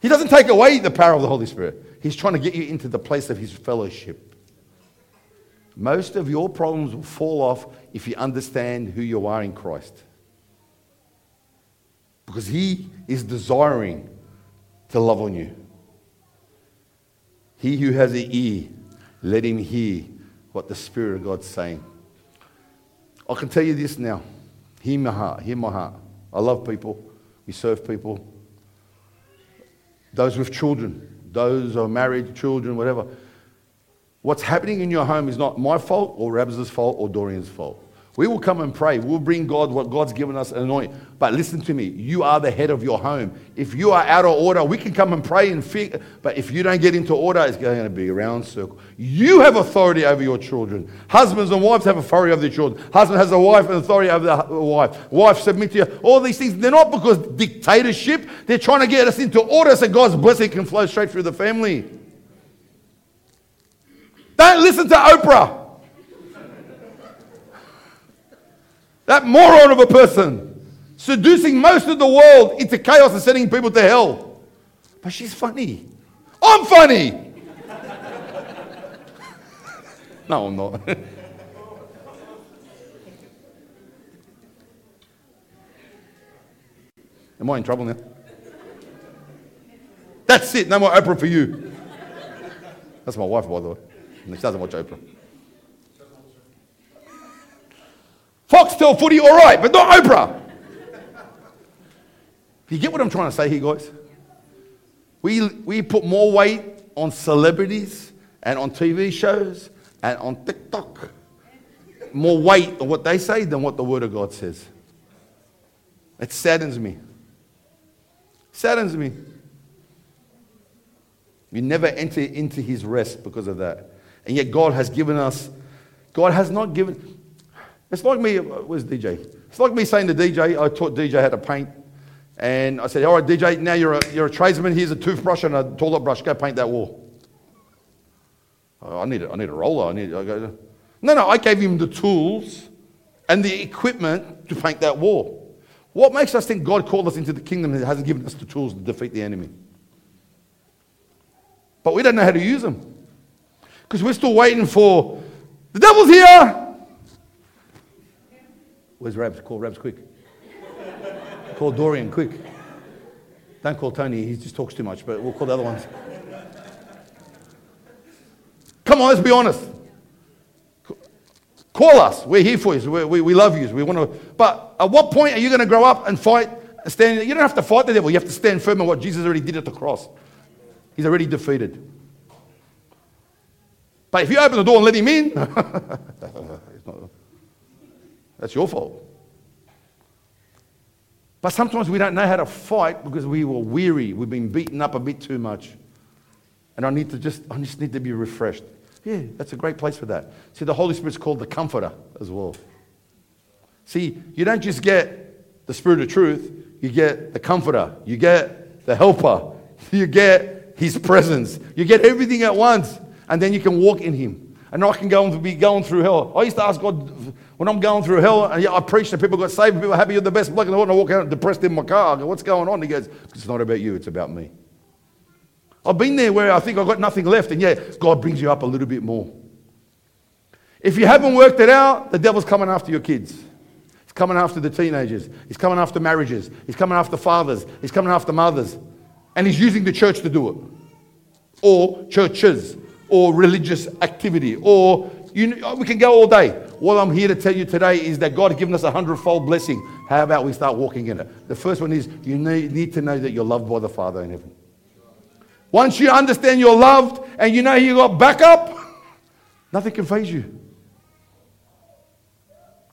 S2: He doesn't take away the power of the Holy Spirit. He's trying to get you into the place of his fellowship. Most of your problems will fall off if you understand who you are in Christ. Because he is desiring to love on you. He who has an ear, let him hear what the Spirit of God's saying. I can tell you this now. Hear my heart. Hear my heart. I love people. We serve people. Those with children, those who are married, children, whatever. What's happening in your home is not my fault or Rabs' fault or Dorian's fault. We will come and pray. We'll bring God what God's given us anoint. But listen to me, you are the head of your home. If you are out of order, we can come and pray and figure. But if you don't get into order, it's going to be a round circle. You have authority over your children. Husbands and wives have authority over their children. Husband has a wife and authority over the wife. Wife submit to you. All these things, they're not because dictatorship. They're trying to get us into order so God's blessing can flow straight through the family. Don't listen to Oprah. That moron of a person seducing most of the world into chaos and sending people to hell. But she's funny. I'm funny. no, I'm not. Am I in trouble now? That's it. No more Oprah for you. That's my wife, by the way. She doesn't watch Oprah. Foxtel footy, all right, but not Oprah. You get what I'm trying to say here, guys? We, we put more weight on celebrities and on TV shows and on TikTok. More weight on what they say than what the Word of God says. It saddens me. Saddens me. We never enter into His rest because of that. And yet, God has given us, God has not given, it's like me, uh, where's DJ? It's like me saying to DJ, I taught DJ how to paint. And I said, all right, DJ, now you're a, you're a tradesman. Here's a toothbrush and a toilet brush. Go paint that wall. Oh, I, need a, I need a roller. I need, I go, no, no, I gave him the tools and the equipment to paint that wall. What makes us think God called us into the kingdom and hasn't given us the tools to defeat the enemy? But we don't know how to use them. Because we're still waiting for the devil's here. Where's Rabs? Call Rabs quick. call Dorian quick. Don't call Tony, he just talks too much, but we'll call the other ones. Come on, let's be honest. Call us. We're here for you. We, we, we love you. We want to. But at what point are you going to grow up and fight? Stand, you don't have to fight the devil. You have to stand firm on what Jesus already did at the cross. He's already defeated. But if you open the door and let him in, That's your fault. But sometimes we don't know how to fight because we were weary. We've been beaten up a bit too much. And I need to just, I just need to be refreshed. Yeah, that's a great place for that. See, the Holy Spirit's called the comforter as well. See, you don't just get the Spirit of truth, you get the comforter, you get the helper, you get his presence, you get everything at once, and then you can walk in him. And I can go and be going through hell. I used to ask God, when I'm going through hell, and I preach and people got saved, people are happy you're the best bloke in the world, and I walk out depressed in my car. I go, what's going on? He goes, it's not about you, it's about me. I've been there where I think I've got nothing left, and yeah, God brings you up a little bit more. If you haven't worked it out, the devil's coming after your kids. He's coming after the teenagers. He's coming after marriages. He's coming after fathers. He's coming after mothers. And he's using the church to do it. Or churches. Or religious activity. Or you, we can go all day. What I'm here to tell you today is that God has given us a hundredfold blessing. How about we start walking in it? The first one is you need, to know that you're loved by the Father in heaven. Once you understand you're loved and you know you got backup, nothing can phase you.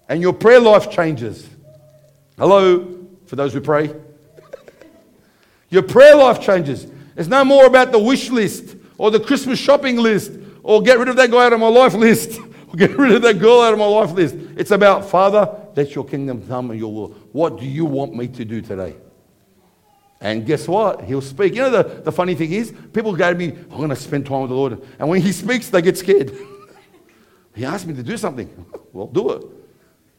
S2: And your prayer life changes. Hello, for those who pray. your prayer life changes. It's no more about the wish list or the Christmas shopping list or get rid of that guy out of my life list, get rid of that girl out of my life list. It's about, Father, let your kingdom come and your will. What do you want me to do today? And guess what? He'll speak. You know, the, the funny thing is, people go to me, I'm going to spend time with the Lord. And when he speaks, they get scared. he asked me to do something. well, do it.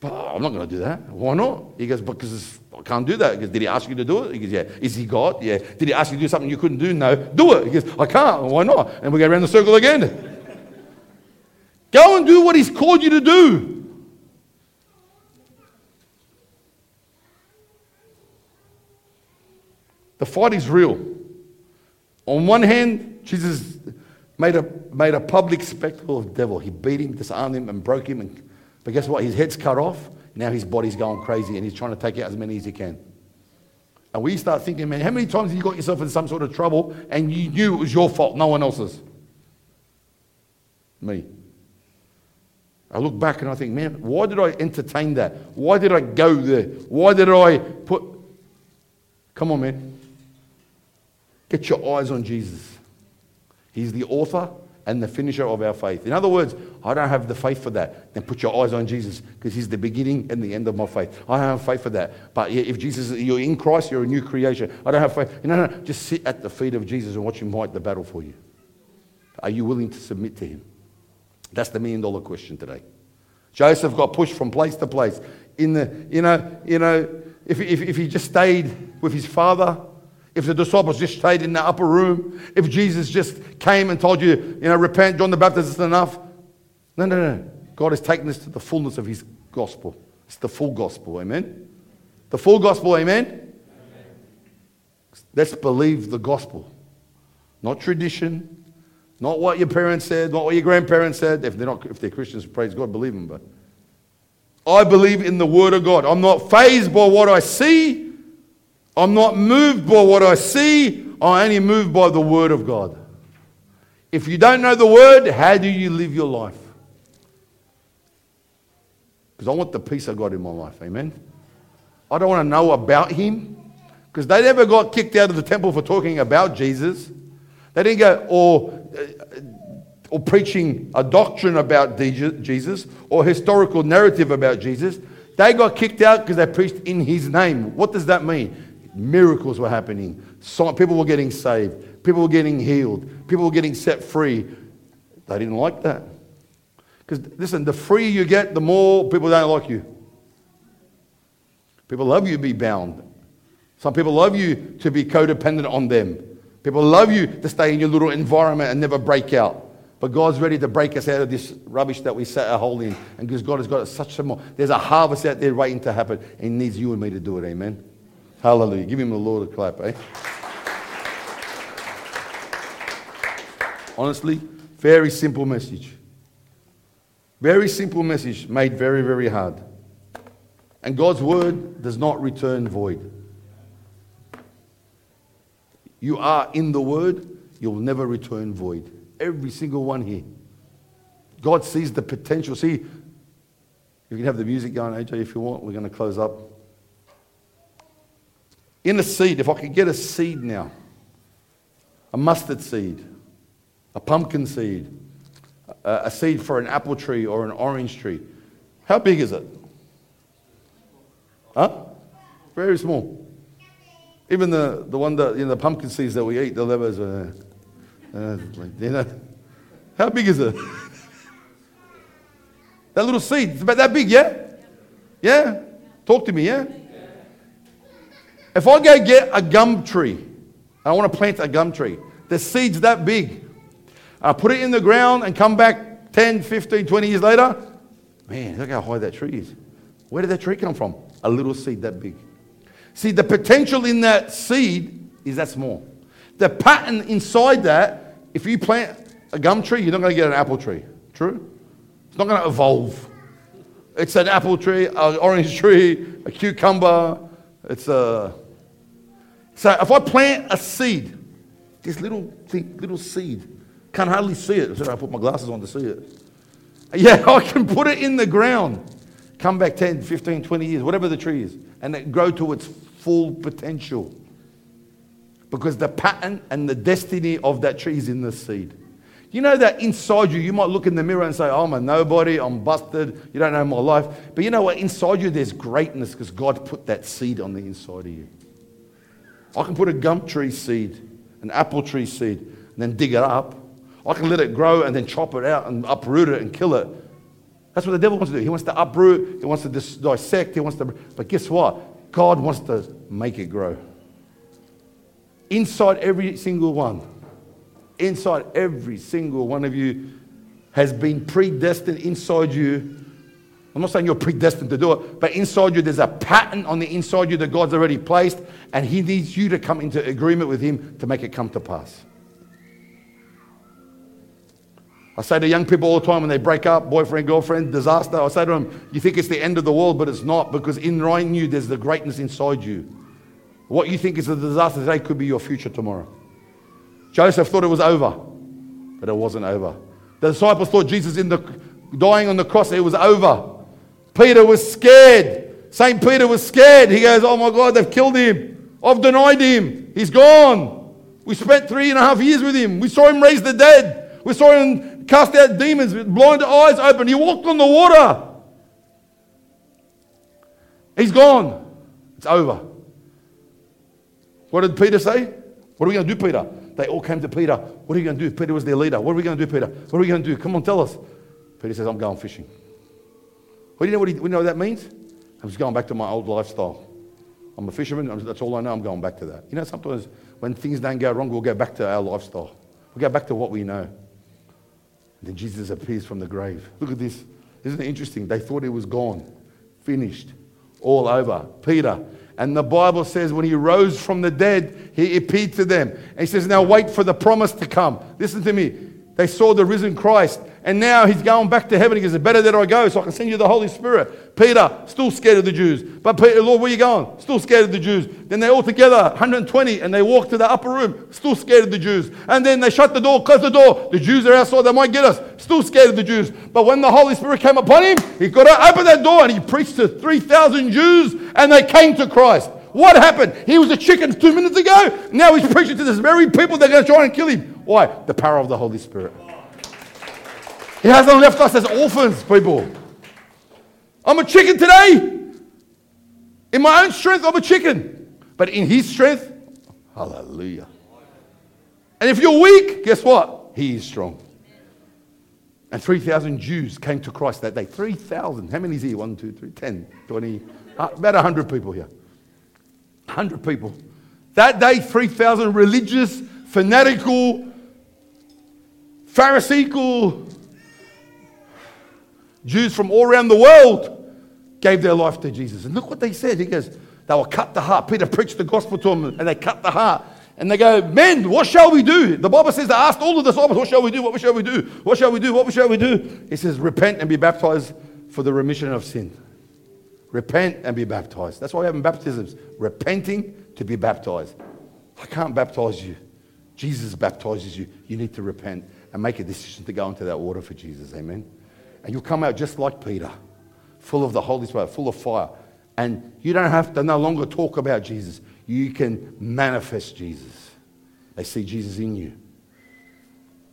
S2: But oh, I'm not going to do that. Why not? He goes, because I can't do that. He goes, did he ask you to do it? He goes, yeah. Is he God? Yeah. Did he ask you to do something you couldn't do? No. Do it. He goes, I can't. Why not? And we go around the circle again. Go and do what He's called you to do. The fight is real. On one hand, Jesus made a, made a public spectacle of the devil. He beat him, disarmed him, and broke him. And, but guess what? His head's cut off. Now his body's going crazy and he's trying to take out as many as he can. And we start thinking, man, how many times have you got yourself in some sort of trouble and you knew it was your fault, no one else's? Me. I look back and I think, man, why did I entertain that? Why did I go there? Why did I put. Come on, man. Get your eyes on Jesus. He's the author and the finisher of our faith. In other words, I don't have the faith for that. Then put your eyes on Jesus because he's the beginning and the end of my faith. I don't have faith for that. But if Jesus, you're in Christ, you're a new creation. I don't have faith. No, no, no. Just sit at the feet of Jesus and watch him fight the battle for you. Are you willing to submit to him? That's the million dollar question today. Joseph got pushed from place to place. In the, you know, you know, if, if, if he just stayed with his father, if the disciples just stayed in the upper room, if Jesus just came and told you, you know, repent, John the Baptist is enough. No, no, no. God has taken us to the fullness of his gospel. It's the full gospel, amen? The full gospel, amen? amen. Let's believe the gospel. Not tradition, not what your parents said, not what your grandparents said. If they're not, if they're Christians, praise God, believe them. But I believe in the Word of God. I'm not phased by what I see. I'm not moved by what I see, I'm only moved by the Word of God. If you don't know the Word, how do you live your life? Because I want the peace of God in my life. Amen. I don't want to know about Him. Because they never got kicked out of the temple for talking about Jesus. They didn't go, or, uh, or preaching a doctrine about Jesus or historical narrative about Jesus. They got kicked out because they preached in His name. What does that mean? Miracles were happening. People were getting saved. People were getting healed. People were getting set free. They didn't like that. Because, listen, the freer you get, the more people don't like you. People love you to be bound. Some people love you to be codependent on them. People love you to stay in your little environment and never break out. But God's ready to break us out of this rubbish that we set our hold in. And because God has got such a more, there's a harvest out there waiting to happen. And He needs you and me to do it. Amen. Hallelujah. Give him the Lord a clap, eh? Honestly, very simple message. Very simple message made very, very hard. And God's word does not return void. You are in the word, you'll never return void. Every single one here. God sees the potential. See, you can have the music going, AJ, if you want. We're going to close up. In a seed, if I could get a seed now, a mustard seed, a pumpkin seed, a, a seed for an apple tree or an orange tree, how big is it? Huh? Very small. Even the, the one that, you know, the pumpkin seeds that we eat, the levers, uh, uh, you know, how big is it? that little seed, it's about that big, yeah? Yeah? Talk to me, yeah? If I go get a gum tree, I want to plant a gum tree, the seed's that big. I put it in the ground and come back 10, 15, 20 years later. Man, look how high that tree is. Where did that tree come from? A little seed that big. See, the potential in that seed is that small. The pattern inside that, if you plant a gum tree, you're not going to get an apple tree. True? It's not going to evolve. It's an apple tree, an orange tree, a cucumber. It's a so if I plant a seed, this little thing, little seed, can't hardly see it. I put my glasses on to see it. Yeah, I can put it in the ground. Come back 10, 15, 20 years, whatever the tree is, and it grow to its full potential. Because the pattern and the destiny of that tree is in the seed. You know that inside you, you might look in the mirror and say, I'm a nobody, I'm busted, you don't know my life. But you know what? Inside you, there's greatness because God put that seed on the inside of you. I can put a gum tree seed, an apple tree seed, and then dig it up. I can let it grow and then chop it out and uproot it and kill it. That's what the devil wants to do. He wants to uproot, he wants to dis- dissect, he wants to. But guess what? God wants to make it grow. Inside every single one, inside every single one of you has been predestined inside you I'm not saying you're predestined to do it, but inside you, there's a pattern on the inside you that God's already placed, and He needs you to come into agreement with Him to make it come to pass. I say to young people all the time when they break up, boyfriend, girlfriend, disaster, I say to them, You think it's the end of the world, but it's not, because in right you, there's the greatness inside you. What you think is a disaster today could be your future tomorrow. Joseph thought it was over, but it wasn't over. The disciples thought Jesus in the dying on the cross, it was over. Peter was scared. St. Peter was scared. He goes, Oh my God, they've killed him. I've denied him. He's gone. We spent three and a half years with him. We saw him raise the dead. We saw him cast out demons with blind eyes open. He walked on the water. He's gone. It's over. What did Peter say? What are we going to do, Peter? They all came to Peter. What are you going to do? Peter was their leader. What are we going to do, Peter? What are we going to do? Come on, tell us. Peter says, I'm going fishing. Well, you know what, he, you know what that means? I'm just going back to my old lifestyle. I'm a fisherman. I'm, that's all I know. I'm going back to that. You know, sometimes when things don't go wrong, we'll go back to our lifestyle. We'll go back to what we know. Then Jesus appears from the grave. Look at this. Isn't it interesting? They thought he was gone, finished, all over. Peter. And the Bible says when he rose from the dead, he appeared to them. And he says, Now wait for the promise to come. Listen to me. They saw the risen Christ. And now he's going back to heaven. He goes, It's better that I go so I can send you the Holy Spirit. Peter, still scared of the Jews. But Peter, Lord, where are you going? Still scared of the Jews. Then they all together, 120, and they walk to the upper room, still scared of the Jews. And then they shut the door, close the door. The Jews are outside, they might get us. Still scared of the Jews. But when the Holy Spirit came upon him, he got to open that door and he preached to 3,000 Jews and they came to Christ. What happened? He was a chicken two minutes ago. Now he's preaching to this very people They're going to try and kill him. Why? The power of the Holy Spirit. He hasn't left us as orphans, people. I'm a chicken today. In my own strength, I'm a chicken. But in his strength, hallelujah. And if you're weak, guess what? He is strong. And 3,000 Jews came to Christ that day. 3,000. How many is here? 1, 2, 3, 10, 20, uh, about 100 people here. 100 people. That day, 3,000 religious, fanatical, Pharisaical Jews from all around the world gave their life to Jesus. And look what they said. He goes, they were cut the heart. Peter preached the gospel to them and they cut the heart. And they go, Men, what shall we do? The Bible says they asked all the disciples, What shall we do? What shall we do? What shall we do? What shall we do? He says, Repent and be baptized for the remission of sin. Repent and be baptized. That's why we have baptisms. Repenting to be baptized. I can't baptize you. Jesus baptizes you. You need to repent and make a decision to go into that water for Jesus. Amen. And you'll come out just like Peter, full of the Holy Spirit, full of fire. And you don't have to no longer talk about Jesus. You can manifest Jesus. They see Jesus in you.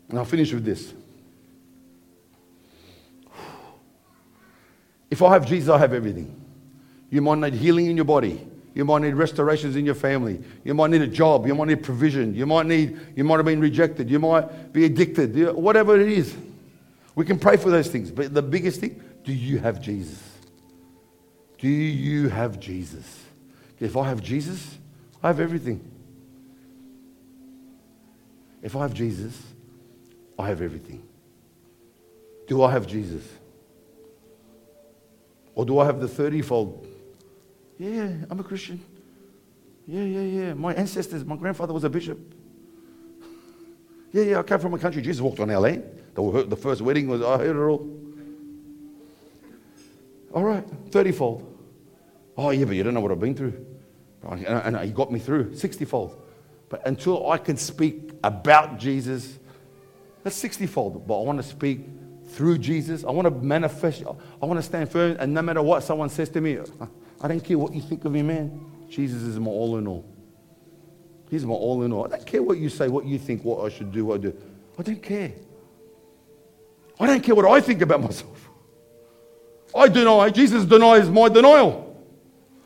S2: And I'll finish with this. If I have Jesus, I have everything. You might need healing in your body. You might need restorations in your family. You might need a job. You might need provision. You might need, you might have been rejected. You might be addicted. Whatever it is. We can pray for those things. But the biggest thing, do you have Jesus? Do you have Jesus? If I have Jesus, I have everything. If I have Jesus, I have everything. Do I have Jesus? Or do I have the 30 fold? Yeah, I'm a Christian. Yeah, yeah, yeah. My ancestors, my grandfather was a bishop. Yeah, yeah, I came from a country. Jesus walked on our land. The, the first wedding was, I heard it all. All right, 30 fold. Oh, yeah, but you don't know what I've been through. And, and he got me through 60 fold. But until I can speak about Jesus, that's 60 fold. But I want to speak through Jesus. I want to manifest. I want to stand firm. And no matter what someone says to me, I don't care what you think of me, man. Jesus is my all in all. He's my all in all. I don't care what you say, what you think, what I should do, what I do. I don't care. I don't care what I think about myself. I deny, Jesus denies my denial.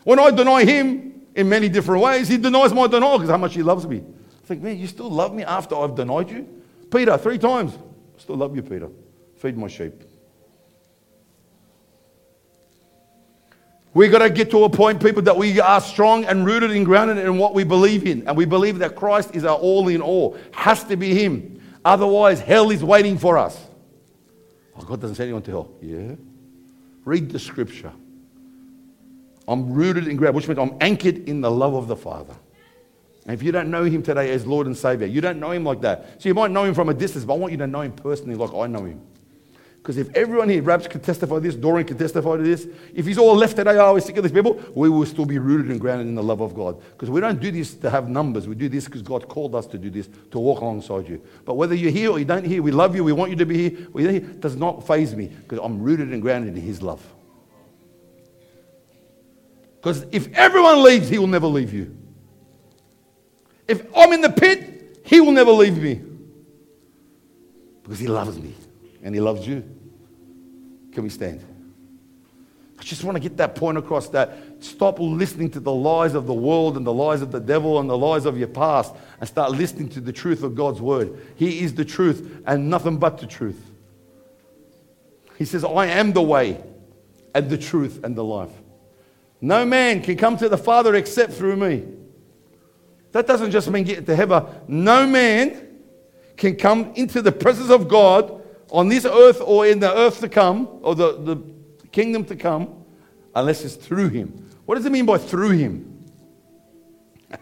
S2: When I deny him in many different ways, he denies my denial because how much he loves me. I think, man, you still love me after I've denied you? Peter, three times. I still love you, Peter. Feed my sheep. We've got to get to a point, people, that we are strong and rooted and grounded in what we believe in. And we believe that Christ is our all in all. Has to be Him. Otherwise, hell is waiting for us. Oh, God doesn't send anyone to hell. Yeah. Read the scripture. I'm rooted in ground, which means I'm anchored in the love of the Father. And if you don't know Him today as Lord and Savior, you don't know Him like that. So you might know Him from a distance, but I want you to know Him personally like I know Him. Because if everyone here, Rabs could testify to this, Dorian could testify to this, if he's all left today, oh, we're sick of these people, we will still be rooted and grounded in the love of God. Because we don't do this to have numbers. We do this because God called us to do this, to walk alongside you. But whether you're here or you don't here, we love you, we want you to be here, you're here, does not phase me because I'm rooted and grounded in His love. Because if everyone leaves, He will never leave you. If I'm in the pit, He will never leave me. Because He loves me and He loves you. Can we stand? I just want to get that point across that stop listening to the lies of the world and the lies of the devil and the lies of your past and start listening to the truth of God's word. He is the truth and nothing but the truth. He says, I am the way and the truth and the life. No man can come to the Father except through me. That doesn't just mean get to heaven. No man can come into the presence of God on this earth or in the earth to come, or the, the kingdom to come, unless it's through him. What does it mean by through him?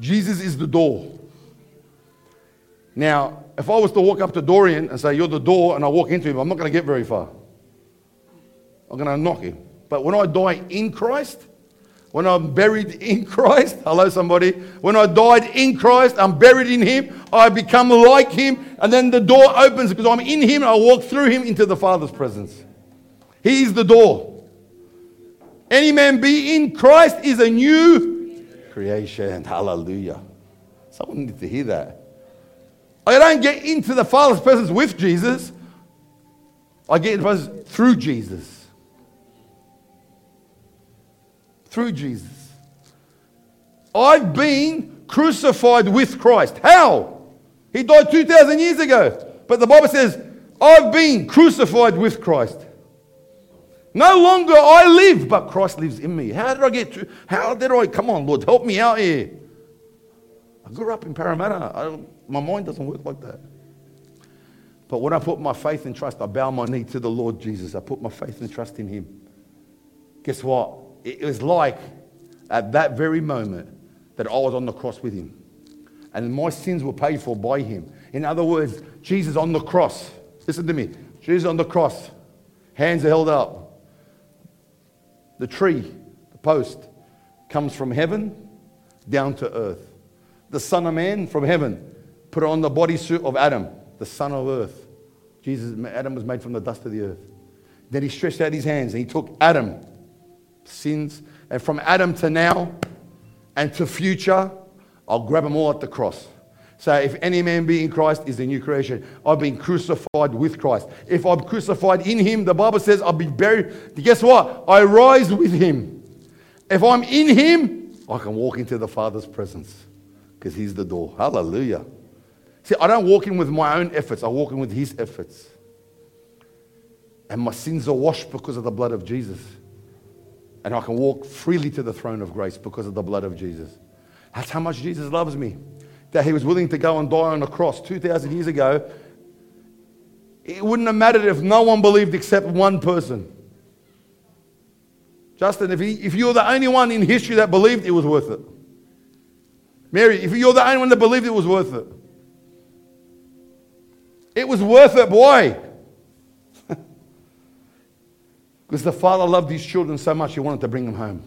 S2: Jesus is the door. Now, if I was to walk up to Dorian and say, You're the door, and I walk into him, I'm not going to get very far. I'm going to knock him. But when I die in Christ, when I'm buried in Christ, hello somebody, when I died in Christ, I'm buried in Him, I become like Him, and then the door opens because I'm in Him, I walk through Him into the Father's presence. He is the door. Any man be in Christ is a new creation. Hallelujah. Someone needs to hear that. I don't get into the Father's presence with Jesus, I get into the presence through Jesus through Jesus. I've been crucified with Christ. How? He died 2,000 years ago. But the Bible says, I've been crucified with Christ. No longer I live, but Christ lives in me. How did I get to, how did I, come on, Lord, help me out here. I grew up in Parramatta. my mind doesn't work like that. But when I put my faith and trust, I bow my knee to the Lord Jesus. I put my faith and trust in Him. Guess what? It was like at that very moment that I was on the cross with him. And my sins were paid for by him. In other words, Jesus on the cross. Listen to me. Jesus on the cross. Hands are held up. The tree, the post, comes from heaven down to earth. The Son of Man from heaven put on the bodysuit of Adam, the Son of Earth. Jesus, Adam was made from the dust of the earth. Then he stretched out his hands and he took Adam sins. And from Adam to now and to future, I'll grab them all at the cross. So if any man be in Christ is a new creation. I've been crucified with Christ. If I'm crucified in him, the Bible says I'll be buried. Guess what? I rise with him. If I'm in him, I can walk into the Father's presence because he's the door. Hallelujah. See, I don't walk in with my own efforts. I walk in with his efforts. And my sins are washed because of the blood of Jesus and I can walk freely to the throne of grace because of the blood of Jesus. That's how much Jesus loves me. That he was willing to go and die on a cross 2,000 years ago. It wouldn't have mattered if no one believed except one person. Justin, if, he, if you're the only one in history that believed, it was worth it. Mary, if you're the only one that believed, it was worth it. It was worth it. Why? Because the father loved his children so much, he wanted to bring them home.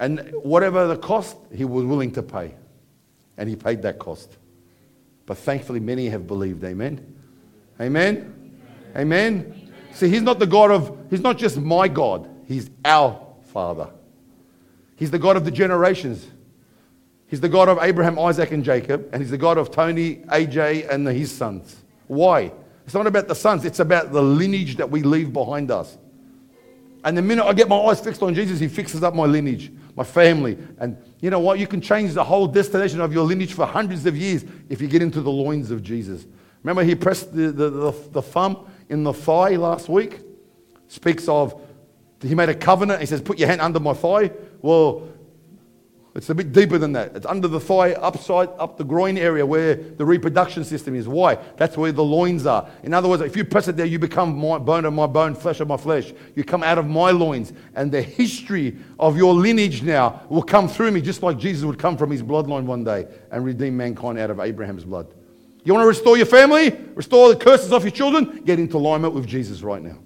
S2: And whatever the cost, he was willing to pay. And he paid that cost. But thankfully, many have believed. Amen. Amen. Amen. See, he's not the God of, he's not just my God, he's our Father. He's the God of the generations. He's the God of Abraham, Isaac, and Jacob. And he's the God of Tony, AJ, and his sons. Why? It's not about the sons, it's about the lineage that we leave behind us. And the minute I get my eyes fixed on Jesus, He fixes up my lineage, my family. And you know what? You can change the whole destination of your lineage for hundreds of years if you get into the loins of Jesus. Remember, He pressed the, the, the, the thumb in the thigh last week? Speaks of, He made a covenant. He says, Put your hand under my thigh. Well, it's a bit deeper than that. It's under the thigh, upside, up the groin area where the reproduction system is. Why? That's where the loins are. In other words, if you press it there, you become my bone of my bone, flesh of my flesh. You come out of my loins. And the history of your lineage now will come through me, just like Jesus would come from his bloodline one day and redeem mankind out of Abraham's blood. You want to restore your family? Restore the curses off your children? Get into alignment with Jesus right now.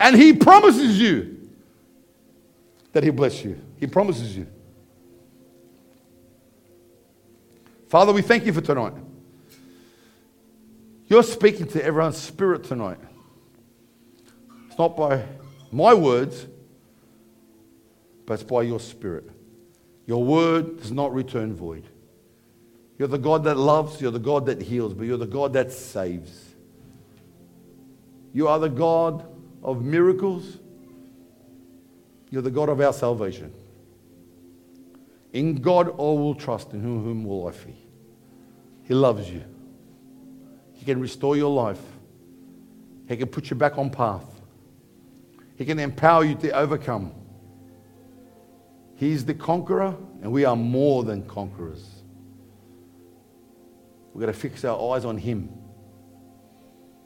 S2: And He promises you that He'll bless you. He promises you. Father, we thank you for tonight. You're speaking to everyone's spirit tonight. It's not by my words, but it's by your spirit. Your word does not return void. You're the God that loves, you're the God that heals, but you're the God that saves. You are the God of miracles. You're the God of our salvation. In God all will trust, in whom, will I fear. He loves you. He can restore your life. He can put you back on path. He can empower you to overcome. He's the conqueror, and we are more than conquerors. We've got to fix our eyes on Him.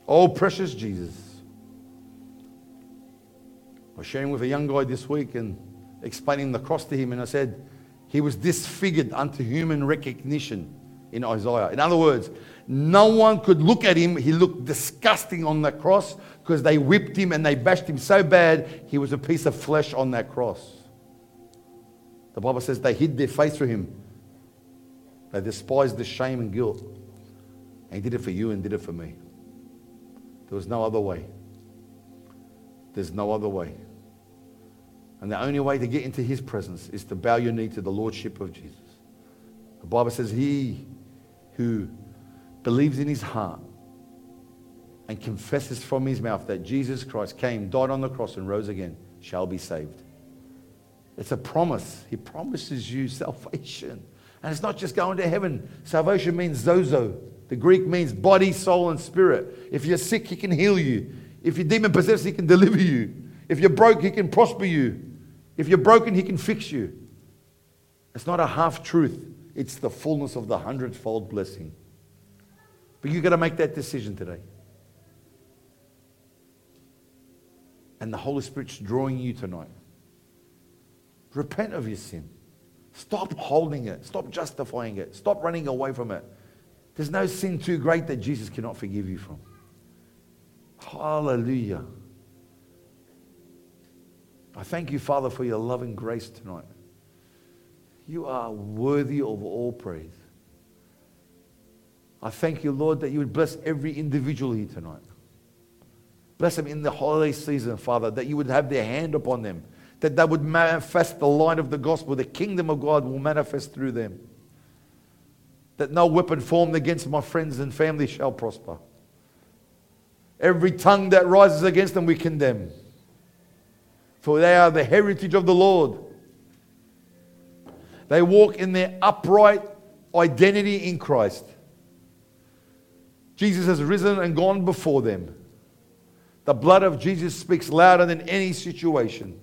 S2: Oh, precious Jesus. I was sharing with a young guy this week and explaining the cross to him, and I said, He was disfigured unto human recognition in Isaiah. In other words, no one could look at him. He looked disgusting on that cross because they whipped him and they bashed him so bad, he was a piece of flesh on that cross. The Bible says they hid their face from him. They despised the shame and guilt. And he did it for you and did it for me. There was no other way. There's no other way. And the only way to get into his presence is to bow your knee to the lordship of Jesus. The Bible says, He who believes in his heart and confesses from his mouth that Jesus Christ came, died on the cross, and rose again shall be saved. It's a promise. He promises you salvation. And it's not just going to heaven. Salvation means sozo. The Greek means body, soul, and spirit. If you're sick, he can heal you. If you're demon possessed, he can deliver you. If you're broke, he can prosper you. If you're broken, he can fix you. It's not a half truth, it's the fullness of the hundredfold blessing. But you've got to make that decision today. And the Holy Spirit's drawing you tonight. Repent of your sin. Stop holding it. Stop justifying it. Stop running away from it. There's no sin too great that Jesus cannot forgive you from. Hallelujah. I thank you, Father, for your loving grace tonight. You are worthy of all praise. I thank you, Lord, that you would bless every individual here tonight. Bless them in the holiday season, Father, that you would have their hand upon them, that they would manifest the light of the gospel. The kingdom of God will manifest through them. That no weapon formed against my friends and family shall prosper. Every tongue that rises against them, we condemn. For they are the heritage of the Lord. They walk in their upright identity in Christ. Jesus has risen and gone before them. The blood of Jesus speaks louder than any situation.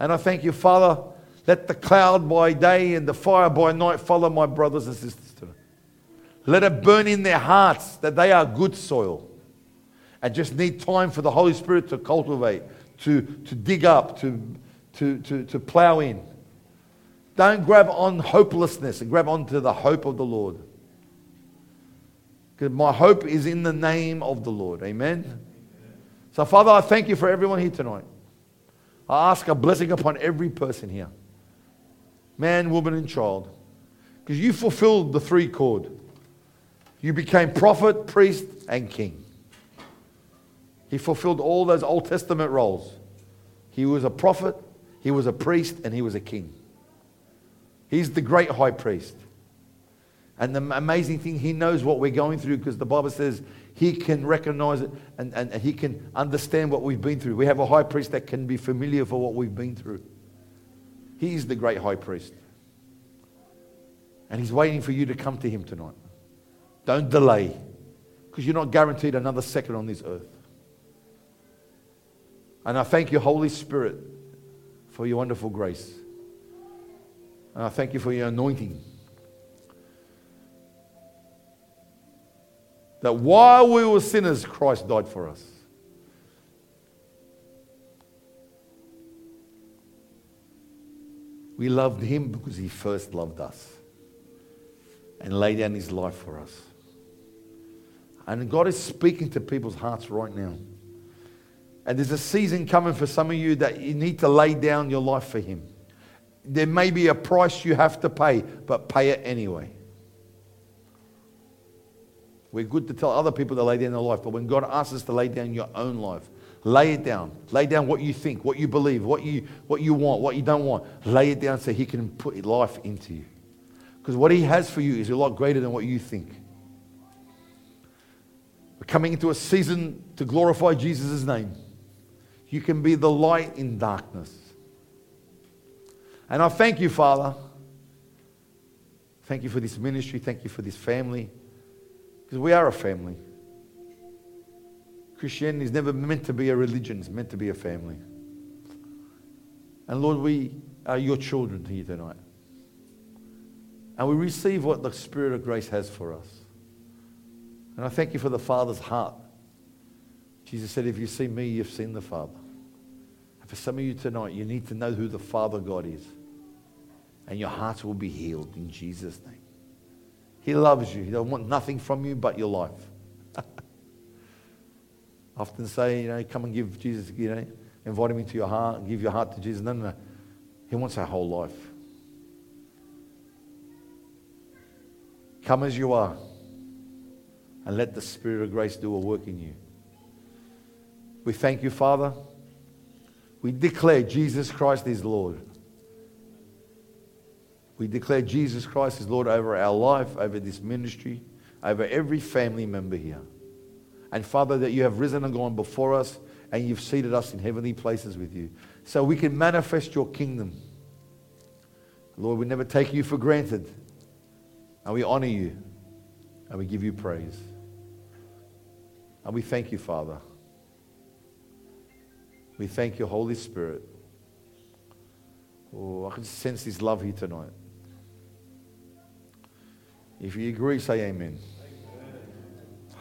S2: And I thank you, Father. Let the cloud by day and the fire by night follow my brothers and sisters today. Let it burn in their hearts that they are good soil and just need time for the Holy Spirit to cultivate, to, to dig up, to, to, to, to plow in. Don't grab on hopelessness and grab onto the hope of the Lord. Because my hope is in the name of the Lord. Amen. So, Father, I thank you for everyone here tonight. I ask a blessing upon every person here man, woman, and child. Because you fulfilled the three chord. You became prophet, priest, and king. He fulfilled all those Old Testament roles. He was a prophet, he was a priest, and he was a king. He's the great high priest. And the amazing thing, he knows what we're going through because the Bible says he can recognize it and, and, he can understand what we've been through. We have a high priest that can be familiar for what we've been through. He's the great high priest. And he's waiting for you to come to him tonight. Don't delay because you're not guaranteed another second on this earth. And I thank you, Holy Spirit, for your wonderful grace. And I thank you for your anointing. That while we were sinners, Christ died for us. We loved him because he first loved us. and laid down his life for us. And God is speaking to people's hearts right now. And there's a season coming for some of you that you need to lay down your life for him. There may be a price you have to pay, but pay it anyway. We're good to tell other people to lay down their life, but when God asks us to lay down your own life, lay it down. Lay down what you think, what you believe, what you, what you want, what you don't want. Lay it down so He can put life into you. Because what He has for you is a lot greater than what you think. We're coming into a season to glorify Jesus' name. You can be the light in darkness. And I thank you, Father. Thank you for this ministry. Thank you for this family. Because we are a family. Christianity is never meant to be a religion, it's meant to be a family. And Lord, we are your children here tonight. And we receive what the Spirit of grace has for us. And I thank you for the Father's heart. Jesus said, If you see me, you've seen the Father. And for some of you tonight, you need to know who the Father God is. And your hearts will be healed in Jesus' name. He loves you. He doesn't want nothing from you but your life. Often say, you know, come and give Jesus, you know, invite him into your heart, give your heart to Jesus. No, no, no. He wants our whole life. Come as you are and let the Spirit of grace do a work in you. We thank you, Father. We declare Jesus Christ is Lord. We declare Jesus Christ is Lord over our life, over this ministry, over every family member here. And Father, that you have risen and gone before us and you've seated us in heavenly places with you. So we can manifest your kingdom. Lord, we never take you for granted. And we honor you. And we give you praise. And we thank you, Father. We thank you, Holy Spirit. Oh, I can sense His love here tonight. If you agree, say amen. amen.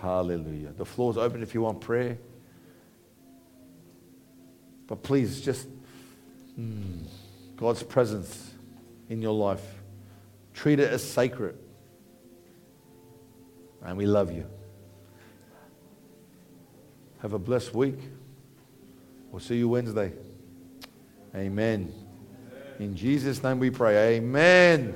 S2: Hallelujah. The floor is open if you want prayer. But please, just mm, God's presence in your life. Treat it as sacred. And we love you. Have a blessed week. We'll see you Wednesday. Amen. In Jesus' name we pray. Amen.